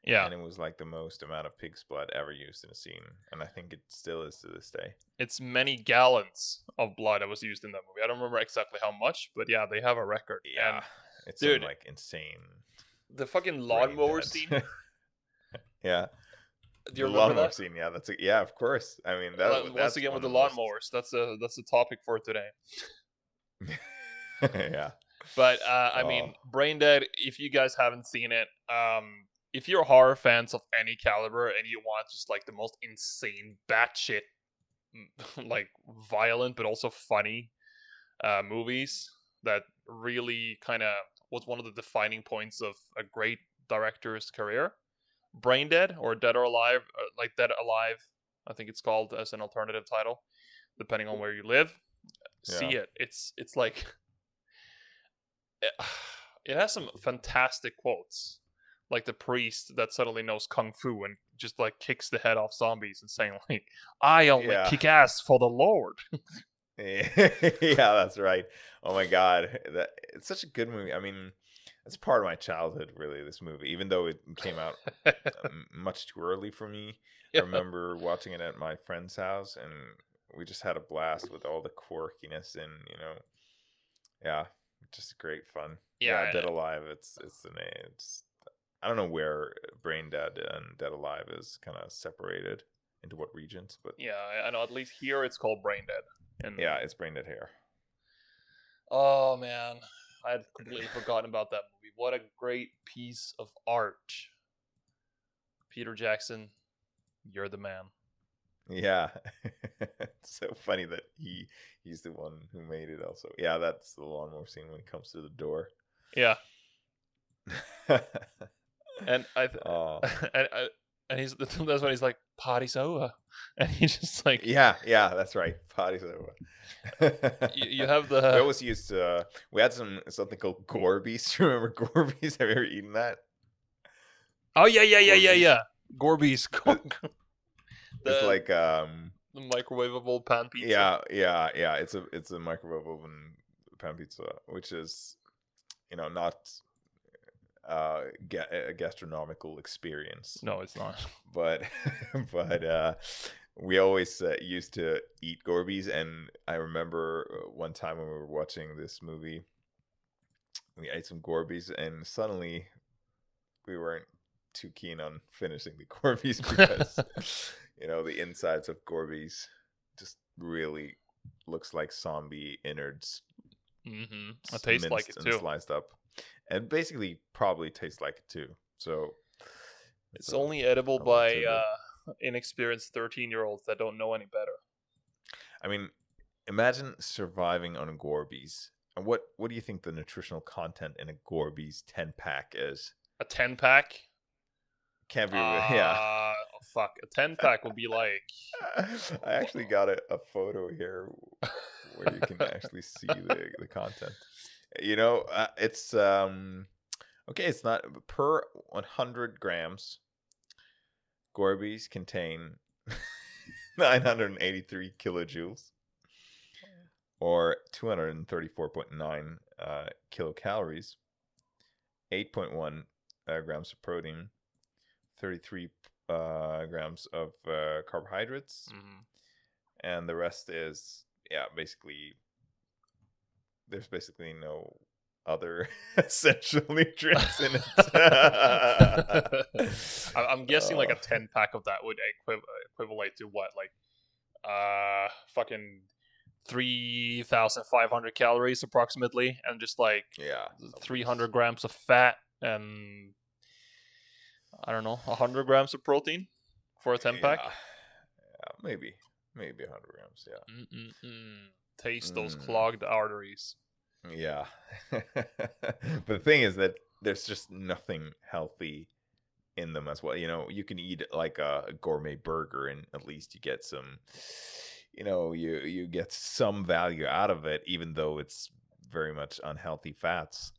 yeah. and it was like the most amount of pig's blood ever used in a scene, and I think it still is to this day. It's many gallons of blood that was used in that movie. I don't remember exactly how much, but yeah, they have a record. Yeah, And it's dude, like insane the fucking lawnmower scene. yeah, Do you the lawnmower that? scene. Yeah, that's a, yeah, of course. I mean, that that's Once again with the lawnmowers, that's a that's a topic for today. yeah, But uh, I mean, Oh. Brain Dead. If you guys haven't seen it, um, if you're horror fans of any caliber and you want just like the most insane, batshit, like violent but also funny uh, movies that really kind of was one of the defining points of a great director's career, Brain Dead or Dead or Alive, uh, like Dead Alive, I think it's called as an alternative title, depending on where you live. See Yeah. it. It's it's like it, has some fantastic quotes like the priest that suddenly knows kung fu and just like kicks the head off zombies and saying like i only Yeah. kick ass for the lord yeah, that's right. Oh my god, that it's such a good movie. I mean, it's part of my childhood, really. This movie, even though it came out um, much too early for me. I remember watching it at my friend's house, and we just had a blast with all the quirkiness and you know, yeah, just great fun. Yeah, Dead Alive. It's it's the name. It's I don't know where Brain Dead and Dead Alive is kind of separated into what regions, but yeah I- know at least here it's called brain dead and yeah, it's Brain Dead here. oh man i had completely forgotten about that movie what a great piece of art peter jackson you're the man Yeah, so funny that he he's the one who made it. Also, yeah, that's the lawnmower scene when he comes to the door. yeah and i th- and, uh, and he's that's when he's like party's over and he just like yeah, yeah, that's right. Party's over. you, you have we the always used to. Uh, we had some something called Gorbies. Remember Gorbies? Have you ever eaten that? oh yeah yeah yeah yeah Gorbies. yeah gorby's It's like um, the microwavable pan pizza yeah, yeah, yeah. It's a it's a microwave oven pan pizza, which is you know not uh ga- a gastronomical experience. no it's not but but uh we always uh, used to eat Gorbies, and I remember uh, one time when we were watching this movie, we ate some Gorbies, and suddenly we weren't too keen on finishing the Gorbies because you know the insides of Gorbies just really looks like zombie innards. mm-hmm it tastes like it and too sliced up, and basically probably tastes like it too. So it's a- only edible by uh inexperienced 13 year olds that don't know any better I mean, imagine surviving on Gorbies. And what what do you think the nutritional content in a Gorbies ten pack is? a 10 pack Can't be. yeah. uh, oh, fuck a 10 pack would be like I actually got a, a photo here where you can actually see the, the content. You know, uh, it's um okay. It's not per one hundred grams. Gorbies contain nine hundred and eighty-three kilojoules, or two hundred and thirty-four point nine uh, kilocalories, eight point one uh, grams of protein, thirty-three uh, grams of uh, carbohydrates, mhm. and the rest is yeah basically there's basically no other essential nutrients in it. I'm guessing like a 10 pack of that would equiv- equivalent to what, like, uh, fucking 3,500 calories approximately, and just like yeah. 300 grams of fat and I don't know, 100 grams of protein for a 10 pack. Yeah. Yeah, maybe. Maybe 100 grams. Yeah. Mm-mm-mm. Taste those Mm. clogged arteries. Yeah. but the thing is that there's just nothing healthy in them as well. You know, you can eat like a, a gourmet burger and at least you get some you know, you you get some value out of it even though it's very much unhealthy fats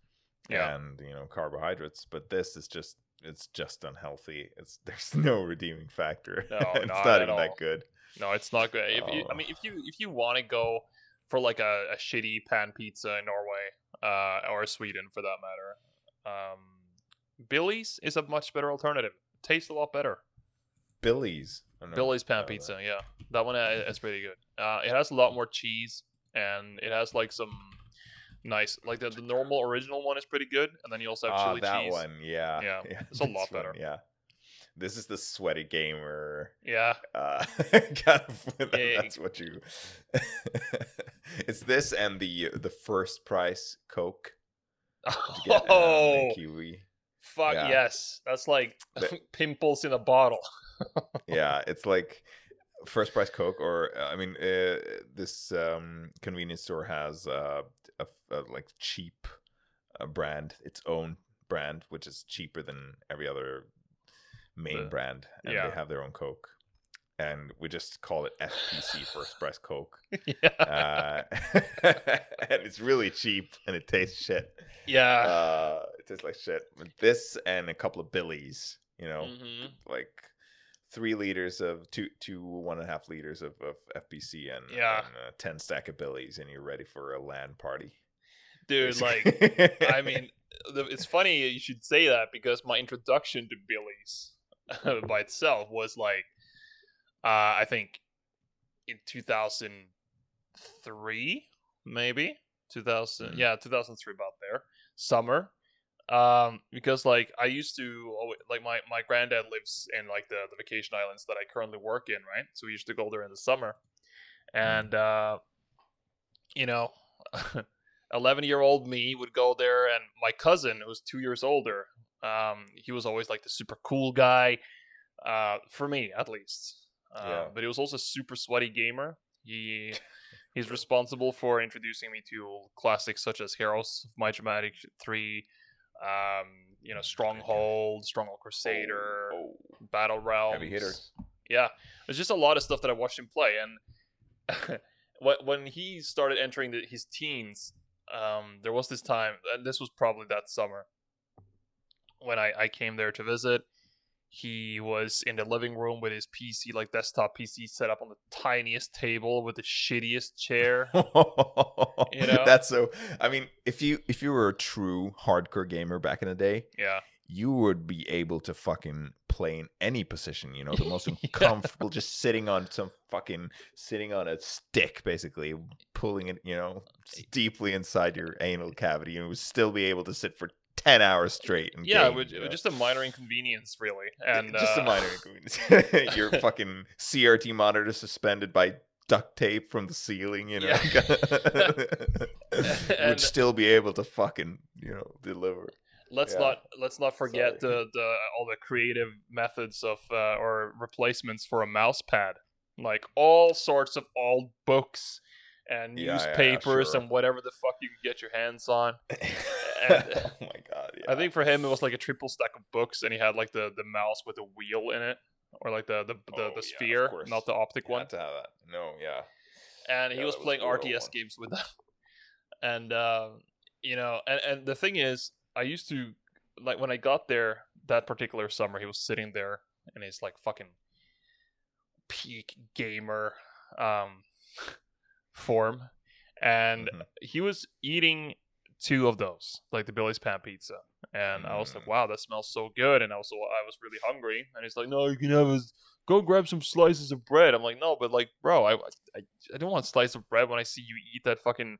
Yeah. and, you know, carbohydrates, but this is just it's just unhealthy. It's there's no redeeming factor. No, it's not not even all. that good. No, it's not good. If you, I Oh. mean, if you if you want to go for like a, a shitty pan pizza in Norway, uh, or Sweden for that matter, um, Billy's is a much better alternative. Tastes a lot better. Billy's. I don't know. Billy's pan pizza, yeah, that one uh, is pretty good. Uh, it has a lot more cheese, and it has like some nice, like the, the normal original one is pretty good, and then you also have Ah, chili that cheese. one, yeah, Yeah, it's a lot one, better. Yeah, this is the sweaty gamer. Yeah, Uh, kind of. Yeah, that's what you. it's this and the the first price Coke. that get, um, oh, Kiwi. fuck yeah. yes, that's like The- pimples in a bottle. yeah, it's like first price Coke, or uh, I mean, uh, this um, convenience store has uh, a, a like cheap uh, brand, its own brand, which is cheaper than every other main The- brand, and yeah. they have their own Coke, and we just call it FPC, for Express Coke, yeah, uh, and it's really cheap and it tastes shit. yeah. Uh, it tastes like shit. This and a couple of Billies, you know, Mhm. like three liters of two two one and a half liters of, of FPC and, Yeah. and uh, ten stack of billies, and you're ready for a LAN party. Dude, like. I mean, it's funny you should say that because my introduction to Billy's by itself was like, uh, I think in 2003, maybe 2000, Mm. yeah, 2003, about there, summer. Um, because like I used to alwa- like my my granddad lives in like the the vacation islands that I currently work in, right? So we used to go there in the summer, and uh, you know, 11 year old me would go there and my cousin who was two years older um, he was always like the super cool guy uh, for me at least uh, Yeah. but he was also a super sweaty gamer he he's responsible for introducing me to classics such as heroes of and magic 3 um, you know stronghold stronghold crusader Oh, battle realms. Heavy hitter. yeah there's just a lot of stuff that i watched him play and when when he started entering the, his teens um, there was this time and this was probably that summer when I, I came there to visit he was in the living room with his pc like desktop pc set up on the tiniest table with the shittiest chair You know? That's so. I mean, if you if you were a true hardcore gamer back in the day, yeah you would be able to fucking play in any position. You know, the most Yeah. uncomfortable, just sitting on some fucking sitting on a stick, basically pulling it. You know, deeply inside your anal cavity, and would still be able to sit for ten hours straight. And yeah it game, was, you it was just a minor inconvenience really and just uh, a minor inconvenience. your fucking CRT monitor suspended by duct tape from the ceiling, you know, And- would still be able to fucking, you know, deliver. let's Yeah. not let's not forget Sorry. the, the all the creative methods of uh, or replacements for a mouse pad like all sorts of old books and Yeah, yeah, yeah, newspapers sure. and whatever the fuck you can get your hands on oh my god! Yeah. i think for him it was like a triple stack of books and he had like the the mouse with the wheel in it or like the the, the, Oh, the sphere course. not the optic You one had to have that. No, yeah. and he was was playing RTS one. games with them. And uh, you know, and and the thing is, I used to like when I got there that particular summer, he was sitting there in his like fucking peak gamer um form, and Mhm. he was eating two of those, like the Billy's Pan Pizza. And I was like, Mm. wow, that smells so good. And I also, I was really hungry. And he's like, no, you can have a, go grab some slices of bread. I'm like, no, but like, bro, I, I, I don't want a slice of bread when I see you eat that fucking,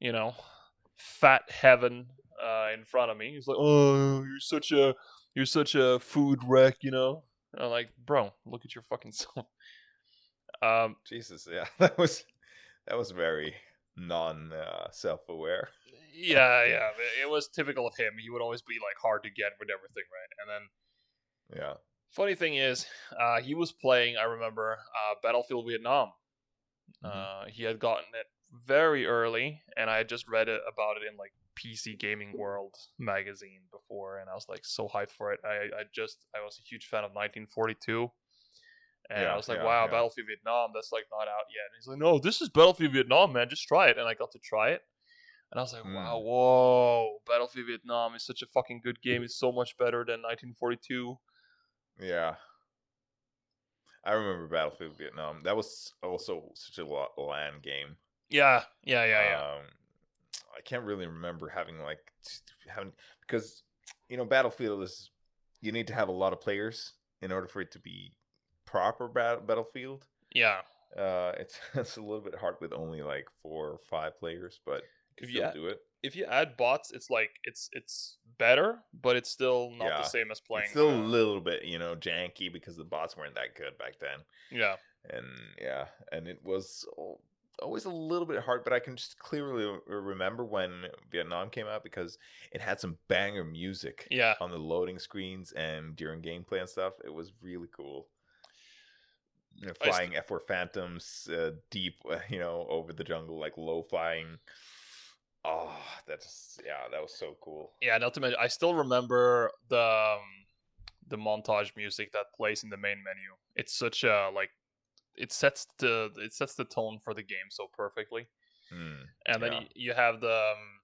you know, fat heaven uh, in front of me. He's like, "Oh, you're such a you're such a food wreck," you know. And I'm like, "Bro, look at your fucking self." Um, Jesus, yeah, that was that was very non uh, self aware. Yeah, yeah, it was typical of him. He would always be like hard to get with everything, right? And then Yeah. funny thing is, uh, he was playing. I remember uh, Battlefield Vietnam. Mhm. Uh, he had gotten it very early, and I had just read it about it in like PC Gaming World magazine before, and I was like so hyped for it. I, I just I was a huge fan of 1942, and Yeah, I was like, yeah, wow, yeah. Battlefield Vietnam, that's like not out yet. And he's like, no, this is Battlefield Vietnam, man, just try it, and I got to try it. And I was like, Hmm. wow, whoa, Battlefield Vietnam is such a fucking good game. It's so much better than 1942. Yeah. I remember Battlefield Vietnam. That was also such a lo- LAN game. Yeah, yeah, yeah, yeah. Um, I can't really remember having like having because you know Battlefield is you need to have a lot of players in order for it to be proper bat- Battlefield. yeah. Uh, it's it's a little bit hard with only like four or five players, but If you add- do it. if you add bots, it's like it's it's better, but it's still not Yeah. the same as playing. It's still a uh, little bit you know janky because the bots weren't that good back then. yeah, and yeah, and it was always a little bit hard, but I can just clearly remember when Vietnam came out because it had some banger music yeah. on the loading screens and during gameplay and stuff. It was really cool. You know, I st- flying F4 Phantoms uh, deep, uh, you know, over the jungle, like low flying. Oh, that's yeah, that was so cool. Yeah, not to mention, I still remember the um, the montage music that plays in the main menu. It's such a like, it sets the it sets the tone for the game so perfectly. Mm, And then Yeah. you, you have the um,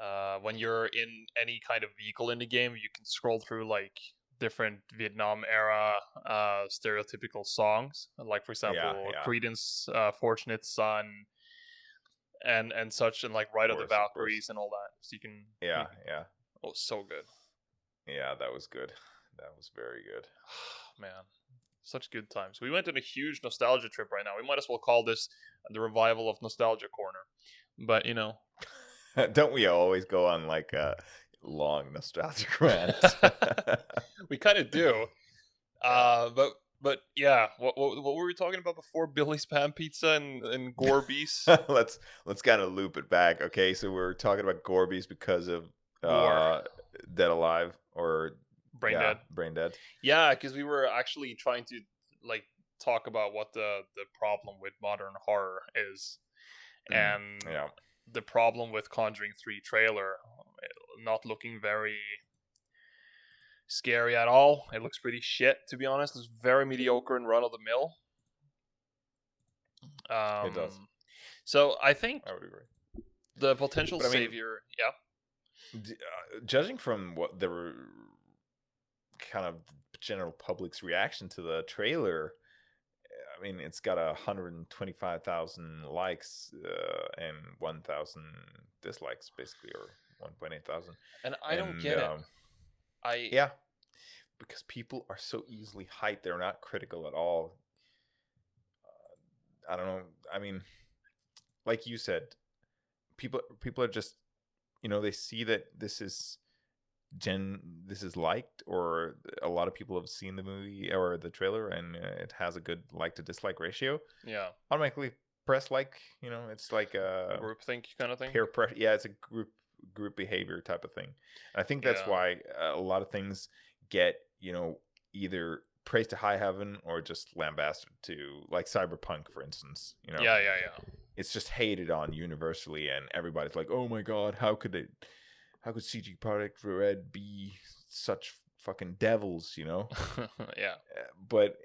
uh, when you're in any kind of vehicle in the game, you can scroll through like different Vietnam era uh, stereotypical songs, like for example, yeah. Creedence, uh, "Fortunate Son," and and such, and like "Ride of the course, of course. Valkyries" and all that. So you can yeah, you- yeah, oh, so good, yeah. That was good. That was very good. man. Such good times. We went on a huge nostalgia trip right now. We might as well call this the revival of Nostalgia Corner. But you know, Don't we always go on like a long nostalgic rant? we kind of do. Uh, but but yeah, what, what what were we talking about before? Billy's Pan Pizza and and Gorby's. let's let's kind of loop it back. Okay, so we're talking about Gorby's because of uh, Dead Alive or Brain yeah, Dead. Brain Dead. Yeah, because we were actually trying to like talk about what the the problem with modern horror is, Mm, and Yeah, the problem with Conjuring Three trailer uh, not looking very scary at all. It looks pretty shit, to be honest. It's very mediocre and run of the mill. Um, It does. So I think I would agree. the potential But I mean- savior, yeah, D- uh, judging from what the re- kind of general public's reaction to the trailer, I mean, it's got a hundred and twenty-five thousand likes uh, and one thousand dislikes, basically, or one point eight thousand. and I don't And, get it. I Yeah, because people are so easily hyped; they're not critical at all. Uh, I don't know. I mean, like you said, people people are just, you know, they see that this is gen this is liked or a lot of people have seen the movie or the trailer and uh, it has a good like to dislike ratio yeah, automatically press like you know it's like a group think kind of thing. peer pressure yeah it's a group group behavior type of thing and i think that's Yeah. why uh, a lot of things get you know either praised to high heaven or just lambasted to like cyberpunk for instance you know Yeah, yeah, yeah. it's just hated on universally and everybody's like oh my god how could they how could CD Projekt Red be such fucking devils you know yeah, uh, but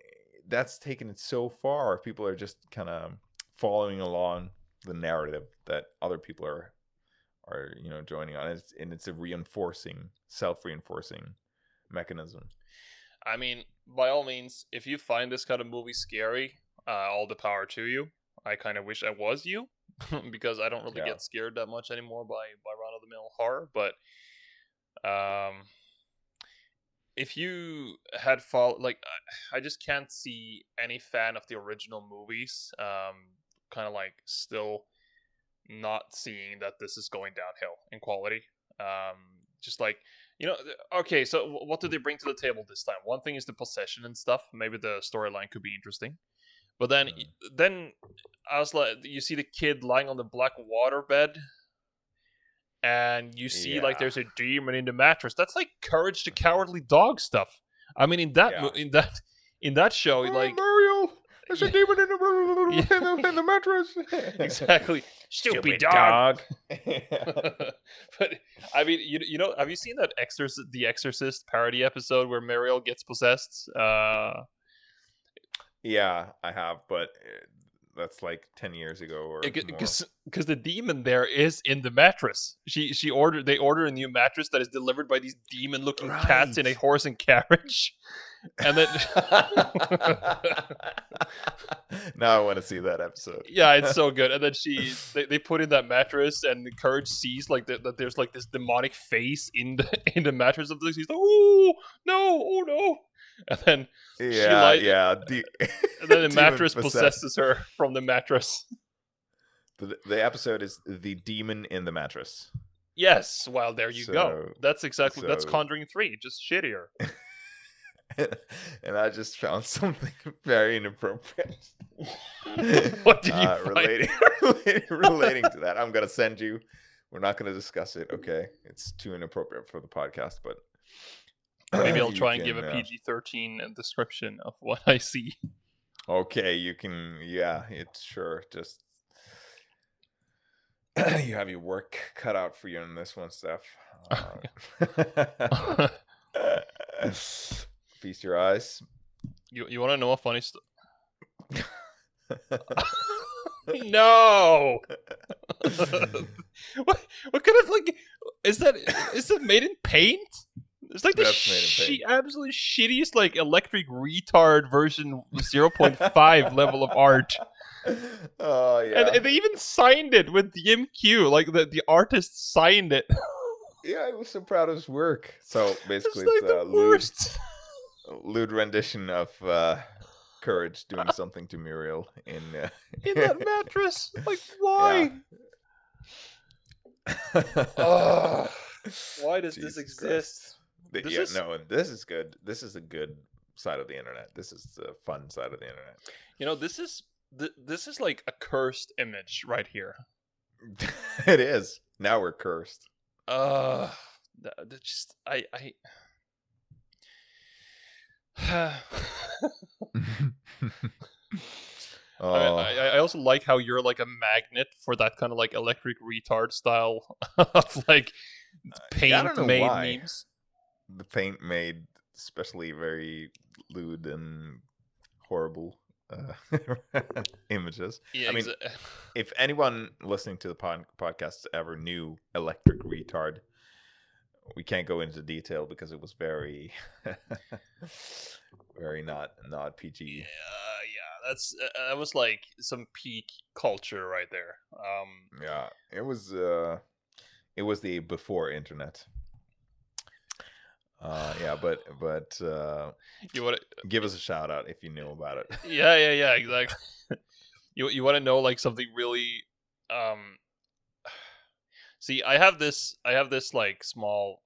that's taken it so far. People are just kind of following along the narrative that other people are are you know joining on. It's, and it's a reinforcing, self-reinforcing mechanism. I mean, by all means, if you find this kind of movie scary, uh, all the power to you. I kind of wish I was you because I don't really Yeah. get scared that much anymore by by run of the mill horror. But um, if you had followed, like, I- I just can't see any fan of the original movies, um, kind of like still not seeing that this is going downhill in quality. Um, just like you know, okay. So what do they bring to the table this time? One thing is the possession and stuff. Maybe the storyline could be interesting. But then, Mm. then I was like, you see the kid lying on the black water bed, and you see like there's a demon in the mattress. That's like Courage the Cowardly Dog stuff. I mean, in that Yeah. in that in that show, like Mario, there's a demon in the, Yeah. in the, in the mattress. exactly, stupid, dog. dog. but I mean, you you know, have you seen that Exorcist, the Exorcist parody episode where Muriel gets possessed? Uh, yeah, I have, but uh, that's like ten years ago or because the demon there is in the mattress. She she ordered they order a new mattress that is delivered by these demon looking cats in a horse and carriage, and then now I want to see that episode. yeah, it's so good. And then she they, they put in that mattress, and the Courage sees like that, that there's like this demonic face in the in the mattress of this. He's like, oh no, oh no, and then Yeah, lied- yeah. The, and then the mattress possesses her from the mattress. The, the episode is the demon in the mattress. Yes, well there you go. That's exactly that's Conjuring three, just shittier. and I just found something very inappropriate. What did you Uh, relating relating to that? I'm gonna send you. We're not gonna discuss it. Okay, it's too inappropriate for the podcast, but Maybe I'll try and give a uh, PG thirteen description of what I see. Okay, you can. Yeah, it's sure. Just you have your work cut out for you in this one, Steph. Uh, feast your eyes. you you want to know a funny story? no. what what kind of like is that? Is it made in paint? It's like the That's made in shi- paint. absolute shittiest like electric retard version 0.5 level of art. Oh yeah, And, and they even signed it with DMQ. Like the, the artist signed it. yeah. I was so proud of his work. So It's basically, like it's, the a lewd, worst. lewd rendition of uh, Courage doing something to Muriel in. Uh, In that mattress. Like why? Ugh. Ugh. Why does this exist? Christ. Th- This yeah, is- no, this is good. This is a good side of the internet. This is the fun side of the internet. You know, this is th- this is like a cursed image right here. it is. Now we're cursed. Uh th- th- just I I oh, I, I, also like how you're like a magnet for that kind of like electric retard style of like don't paint made why. memes. The paint made especially very lewd and horrible uh, images. Yeah, I mean, exa- If anyone listening to the pod- podcast ever knew Electric Retard, we can't go into detail because it was very, very not not PG. yeah, yeah, that's uh, that was like some peak culture right there. Um, Yeah, it was. uh It was the before internet. Uh, yeah, but but uh, you want to give us a shout out if you knew about it. yeah yeah yeah exactly you you want to know like something really um see i have this i have this like small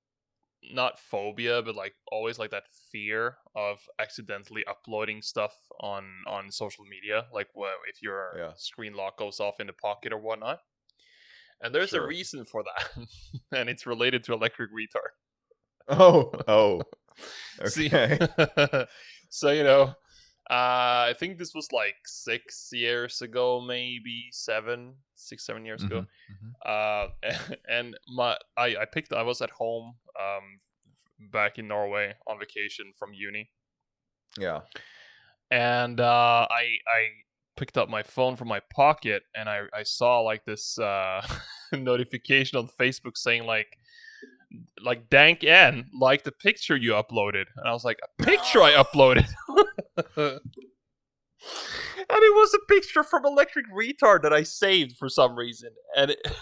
not phobia but like always like that fear of accidentally uploading stuff on on social media like well, if your Yeah. screen lock goes off in the pocket or whatnot and there's Sure. a reason for that and it's related to electric retard Oh, oh, See- okay. so you know, uh, I think this was like six years ago, maybe seven, six, seven years ago. Mhm, Uh, and my I I picked. I was at home, um, back in Norway on vacation from uni, Yeah. and uh, I I picked up my phone from my pocket, and I I saw like this uh notification on Facebook saying like. Like Dank N liked the picture you uploaded, and I was like, "A picture I uploaded." and it was a picture from Electric Retard that I saved for some reason, and it,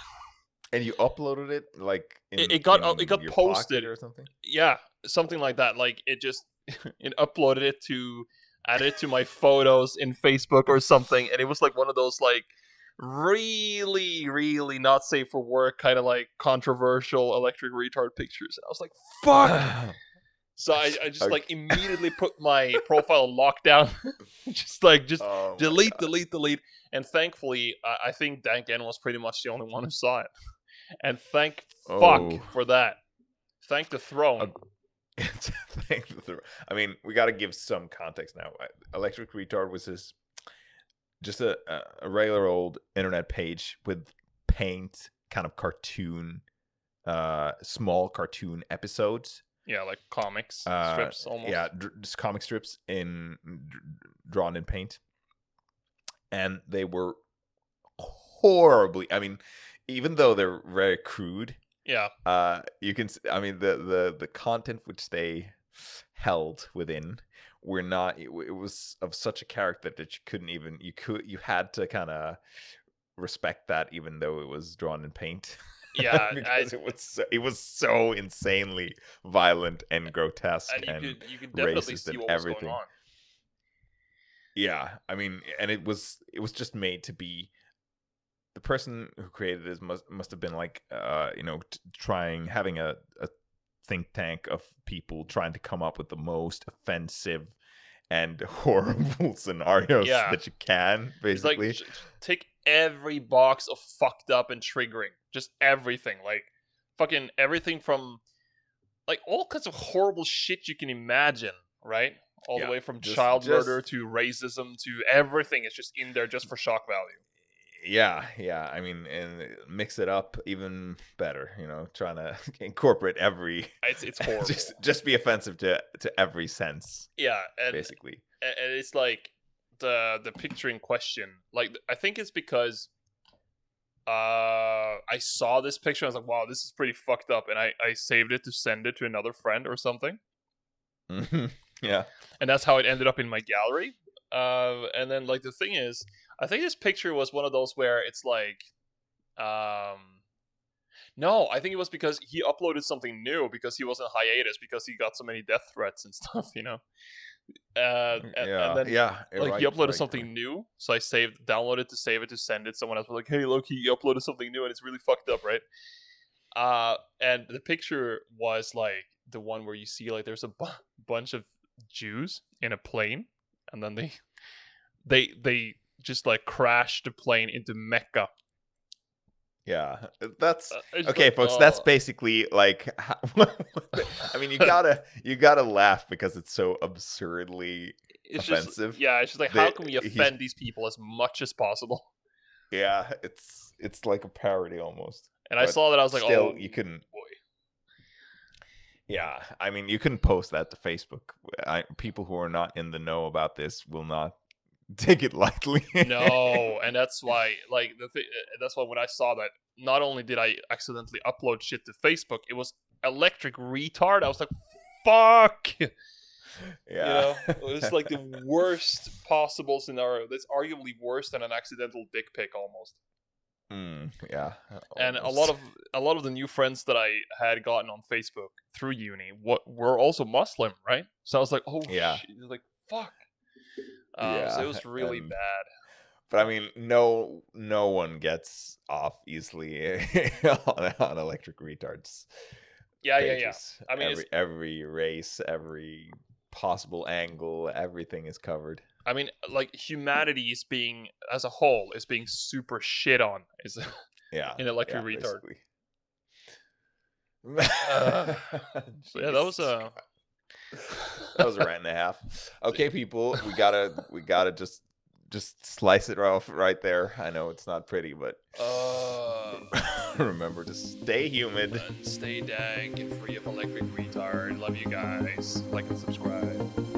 And you uploaded it like in, It- it got- uh, it got posted. or something. yeah, something like that. Like it just it uploaded it to add it to my photos in Facebook or something, and it was like one of those like really, really not safe for work, kind of like controversial electric retard pictures. And I was like, fuck. So I, I just Okay. like immediately put my profile lockdown, just like just Oh delete, delete, delete. And thankfully, I, I think Dank N was pretty much the only one who saw it. And thank Oh. fuck for that. Thank the throne. Uh, Thank the thro- I mean, we got to give some context now. Electric Retard was this just a, a, regular old internet page with paint kind of cartoon, uh, small cartoon episodes. yeah, like comics Uh, strips almost. Yeah, dr- just comic strips in dr- drawn in paint, and they were horribly. I mean, even though they're very crude, Yeah. uh you can i mean the the the content which they held within were not it, it was of such a character that you couldn't even you could you had to kind of respect that even though it was drawn in paint Yeah, I- because it was so, it was so insanely violent and grotesque and and, you could you could definitely racist see and what was everything. going on. yeah i mean and it was it was just made to be the person who created this must must have been like uh you know t- trying having a, a think tank of people trying to come up with the most offensive and horrible scenarios Yeah. that you can It's like basically j- take every box of fucked up and triggering, just everything, like fucking everything from like all kinds of horrible shit you can imagine, right? All Yeah, the way from just- child murder to racism to everything is just in there just for shock value. Yeah yeah i mean and mix it up even better you know trying to incorporate every It's it's horrible. just just be offensive to to every sense yeah, and basically and it's like the the picture in question like i think it's because uh i saw this picture i was like wow this is pretty fucked up and i i saved it to send it to another friend or something Mhm. yeah and that's how it ended up in my gallery uh and then like the thing is i think this picture was one of those where it's like um no i think it was because he uploaded something new because he was in hiatus because he got so many death threats and stuff you know? Uh and, yeah. and then yeah like right, he uploaded right, something right. new so i saved downloaded to save it to send it. Someone else was like hey loki you uploaded something new and it's really fucked up right? Uh and the picture was like the one where you see like there's a bu- bunch of jews in a plane and then they they they just like crash the plane into mecca yeah that's Uh, okay like, folks that's oh. basically like i mean you gotta you gotta laugh because it's so absurdly it's just offensive. yeah it's just like how can we offend these people as much as possible yeah it's it's like a parody almost and i saw that i was like still oh you couldn't boy yeah i mean you couldn't post that to facebook I, people who are not in the know about this will not take it lightly. No and that's why like the th- that's why when i saw that not only did i accidentally upload shit to facebook it was electric retard. I was like fuck! You yeah. know? It was like the worst possible scenario. That's arguably worse than an accidental dick pic almost. Mm, yeah. And a lot of a lot of the new friends that i had gotten on facebook through uni what were also muslim right? So i was like oh Yeah. shit. Like fuck uh, so Yeah, it was really and- bad But I mean, no, no one gets off easily on, on electric retards. yeah yeah yeah. I mean, every every race, every possible angle, everything is covered. I mean, like humanity is being, as a whole, is being super shit on. Is Yeah, In electric yeah, retard. Uh, yeah, that was a. that was a rant and a half. Okay, people, we gotta we gotta just just slice it off right there. I know it's not pretty, but Uh, remember to stay humid. stay dank and free of electric retard. Love you guys. Like and subscribe.